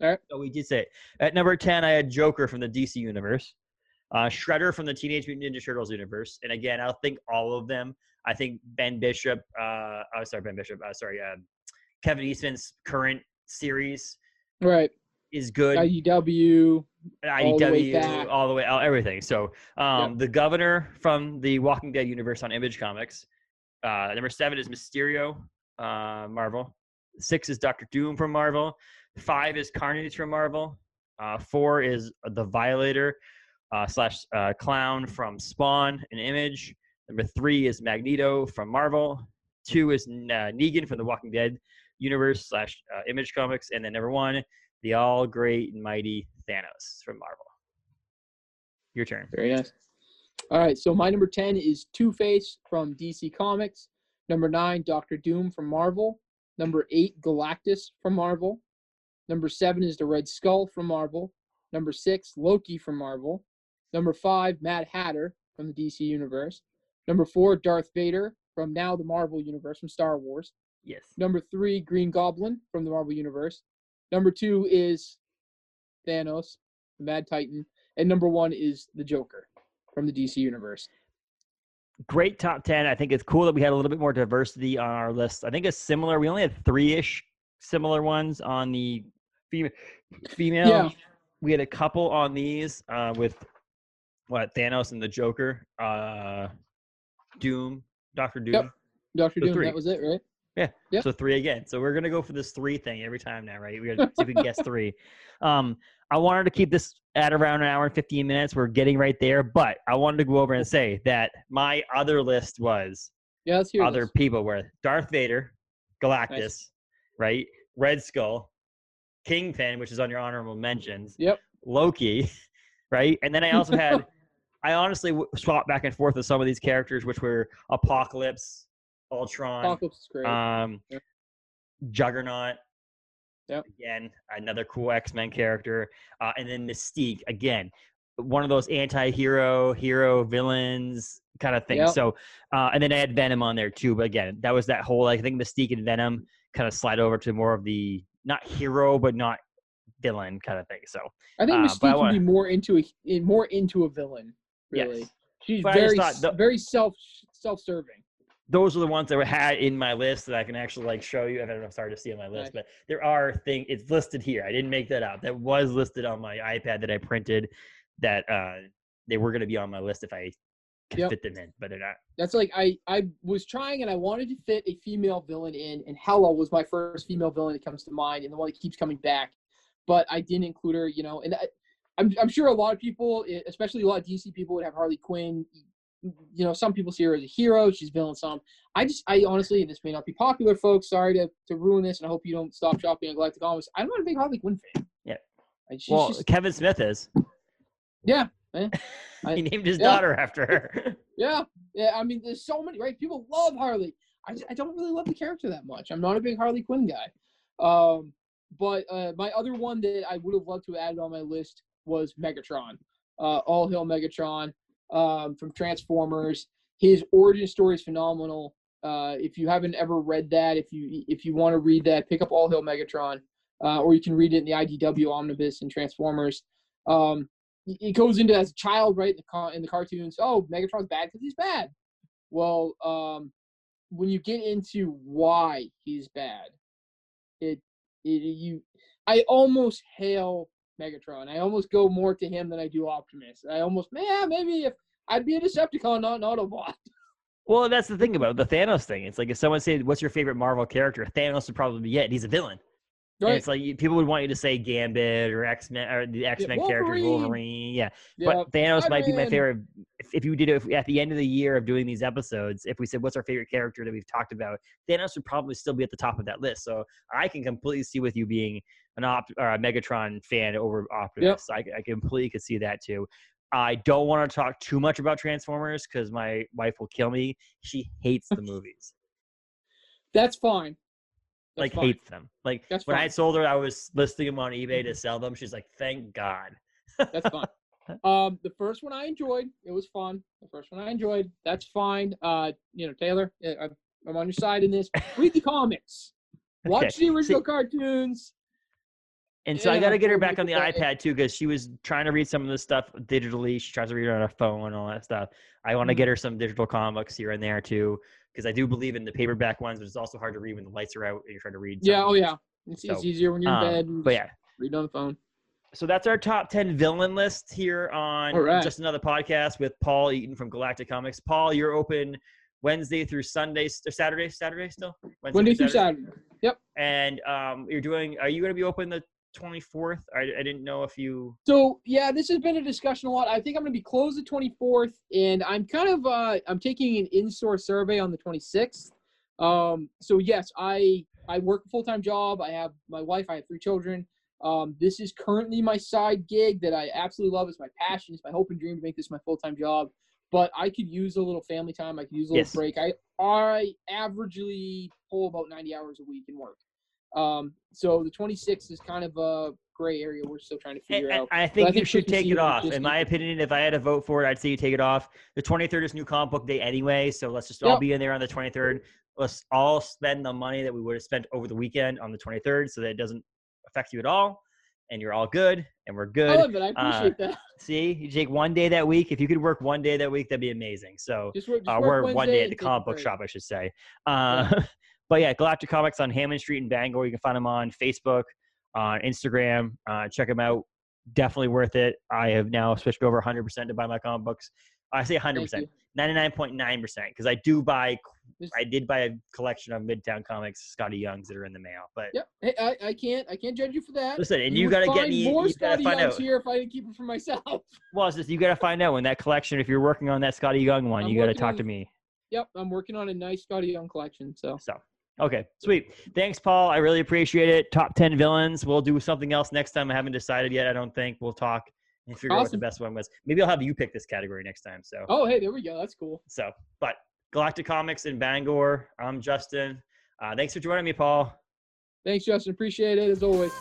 All right. So we did say at number ten, I had Joker from the DC universe, uh, Shredder from the Teenage Mutant Ninja Turtles universe, and again, I'll think all of them. I think Ben Bishop, uh, oh sorry, Ben Bishop, uh, sorry, uh, Kevin Eastman's current series Right. is good. IDW. all the way IDW, all the way, all, everything. So, um, the governor from the Walking Dead universe on Image Comics. Uh, number seven is Mysterio, uh, Marvel. Six is Doctor Doom from Marvel. Five is Carnage from Marvel. Uh, four is the Violator uh, slash uh, Clown from Spawn and Image. Number three is Magneto from Marvel. Two is uh, Negan from the Walking Dead universe slash uh, Image Comics, and then number one, the all great and mighty Thanos from Marvel. Your turn. Very nice. All right. So my number 10 is Two Face from DC Comics. Number nine, Doctor Doom from Marvel. Number eight, Galactus from Marvel. Number seven is the Red Skull from Marvel. Number six, Loki from Marvel. Number five, Mad Hatter from the DC Universe. Number four, Darth Vader from now the Marvel Universe from Star Wars. Yes. Number three, Green Goblin from the Marvel Universe. Number two is Thanos, the Mad Titan. And number one is the Joker from the DC Universe. Great top 10. I think it's cool that we had a little bit more diversity on our list. I think it's similar. We only had three ish similar ones on the female. female. Yeah. We had a couple on these uh, with what Thanos and the Joker, uh, Doom, Doctor Doom. Yep. Doctor So Doom, three. that was it, right? Yeah. Yep. So three again. So we're gonna go for this three thing every time now, right? We're gonna see if we can guess three. Um, I wanted to keep this at around an hour and fifteen minutes. We're getting right there, but I wanted to go over and say that my other list was Yeah, let's hear other this. people were Darth Vader, Galactus, right? Red Skull, Kingpin, which is on your honorable mentions. Yep. Loki, *laughs* right? And then I also had, *laughs* *laughs* I honestly w- swapped back and forth with some of these characters, which were Apocalypse, Ultron, Apocalypse is great. um, Yep. Juggernaut. Yep. Again, another cool X Men character, uh, and then Mystique. Again, one of those anti-hero, hero, villains kind of thing. Yep. So, uh, and then I had Venom on there too. But again, that was that whole. like, I think Mystique and Venom kind of slide over to more of the not hero, but not villain kind of thing. So, I think uh, I Mystique would wanna- be more into a more into a villain. Really, yes, she's But very thought the- very self self serving. those are the ones that were had in my list that I can actually like show you. I don't know, it's hard to see on my list, Nice. but there are things. It's listed here. I didn't make that up. That was listed on my iPad that I printed. That uh, they were going to be on my list if I could Yep. fit them in, but they're not. That's like I I was trying and I wanted to fit a female villain in, and Hela was my first female villain that comes to mind, and the one that keeps coming back. But I didn't include her, you know, and I, I'm I'm sure a lot of people, especially a lot of DC people, would have Harley Quinn. You know, some people see her as a hero. She's villain. Some I just I honestly, and this may not be popular, folks. Sorry to to ruin this, and I hope you don't stop shopping at Galactic Comics. I'm not a big Harley Quinn fan. Yeah. I- she's Well, just- Kevin Smith is. yeah, eh, *laughs* I- he named his yeah. daughter after her. *laughs* Yeah, yeah. I mean, there's so many, right? People love Harley. I, just- I don't really love the character that much. I'm not a big Harley Quinn guy. Um, but uh, my other one that I would have loved to add on my list was Megatron. Uh, All Hail Megatron um, from Transformers. His origin story is phenomenal. Uh, if you haven't ever read that, if you if you want to read that, pick up All Hail Megatron, uh, or you can read it in the IDW Omnibus and Transformers. Um, it- goes into as a child, right? In the, co- in the cartoons, oh, Megatron's bad because he's bad. Well, um, when you get into why he's bad, it, it you, I almost hail Megatron. I almost go more to him than I do Optimus. I almost, yeah, maybe if I'd be a Decepticon, not an Autobot. *laughs* well, that's the thing about the Thanos thing. It's like if someone said, "What's your favorite Marvel character?" Thanos would probably be it. He's a villain. Right? It's like people would want you to say Gambit or X Men or the X Men characters, Wolverine. Yeah, Yeah, but Thanos might be my favorite. If, if you did it if, at the end of the year of doing these episodes, if we said what's our favorite character that we've talked about, Thanos would probably still be at the top of that list. So I can completely see with you being an op or a Megatron fan over Optimus. I, I completely could see that too. I don't want to talk too much about Transformers because my wife will kill me. She hates the movies. *laughs* That's fine. Like fine. hates them. Like That's when I fine. told her I was listing them on eBay to sell them, she's like, "Thank God." That's fine. *laughs* Um, the first one I enjoyed. It was fun. The first one I enjoyed. That's fine. Uh, you know, Taylor, uh, I'm- I'm on your side in this. Read the comics. *laughs* Watch Okay, the original cartoons. And so I got to get her back on the iPad too because she was trying to read some of this stuff digitally. She tries to read it on her phone and all that stuff. I want to Mhm. get her some digital comics here and there too because I do believe in the paperback ones, but it's also hard to read when the lights are out and you're trying to read. Yeah. Oh yeah. It's, So, it's easier when you're in Um, bed. but yeah, Read on the phone. so that's our top 10 villain list here on right. just another podcast with Paul Eaton from Galactic Comics. Paul, you're open Wednesday through Sunday, or Saturday, Saturday still? Wednesday through Saturday. Yep. And um, you're doing, are you going to be open the 24th? I, I didn't know if you, So yeah, this has been a discussion a lot. I think I'm going to be closed the 24th, and I'm kind of uh, I'm taking an in-store survey on the 26th. Um, so yes, I I work a full-time job. I have my wife. I have three children. Um, this is currently my side gig that I absolutely love. It's my passion. It's my hope and dream to make this my full-time job. But I could use a little family time. I could use a little Yes. break. I I averagely pull about 90 hours a week in work. Um, so the 26th is kind of a gray area. We're still trying to figure and out. I think you think should take it off. In my opinion, if I had to vote for it, I'd say you take it off. The 23rd is new comic book day anyway, so let's just all be in there on the 23rd. Let's all spend the money that we would have spent over the weekend on the 23rd, so that it doesn't affect you at all, and you're all good, and we're good. I love it. I Uh, appreciate that. *laughs* See, you take one day that week. If you could work one day that week, that'd be amazing. So Just work, just uh, work we're one day at the comic book break. shop, I should say. Uh, *laughs* but yeah, Galactic Comics on Hammond Street in Bangor. You can find them on Facebook, on Instagram. Uh, check them out. Definitely worth it. I have now switched over 100% to buy my comic books. I say 100%, 99.9%, because I do buy. I did buy a collection of Midtown Comics, Skottie Youngs that are in the mail. But Yep. Hey, I, I can't I can't judge you for that. listen, and you, would got to get me. more You Skottie Youngs out. here if I didn't keep it for myself. *laughs* Well, it's just you got to find out when that collection. If you're working on that Skottie Young one, I'm you got to talk on- to me. yep, I'm working on a nice Skottie Young collection. So So, okay, sweet. Thanks, Paul. I really appreciate it. Top 10 villains. We'll do something else next time. I haven't decided yet. I don't think. We'll talk and figure out what the best one was. Maybe I'll have you pick this category next time. So, oh hey, there we go. That's cool. so, but Galactic Comics in Bangor. I'm Justin. Uh, thanks for joining me, Paul. Thanks, Justin. Appreciate it as always.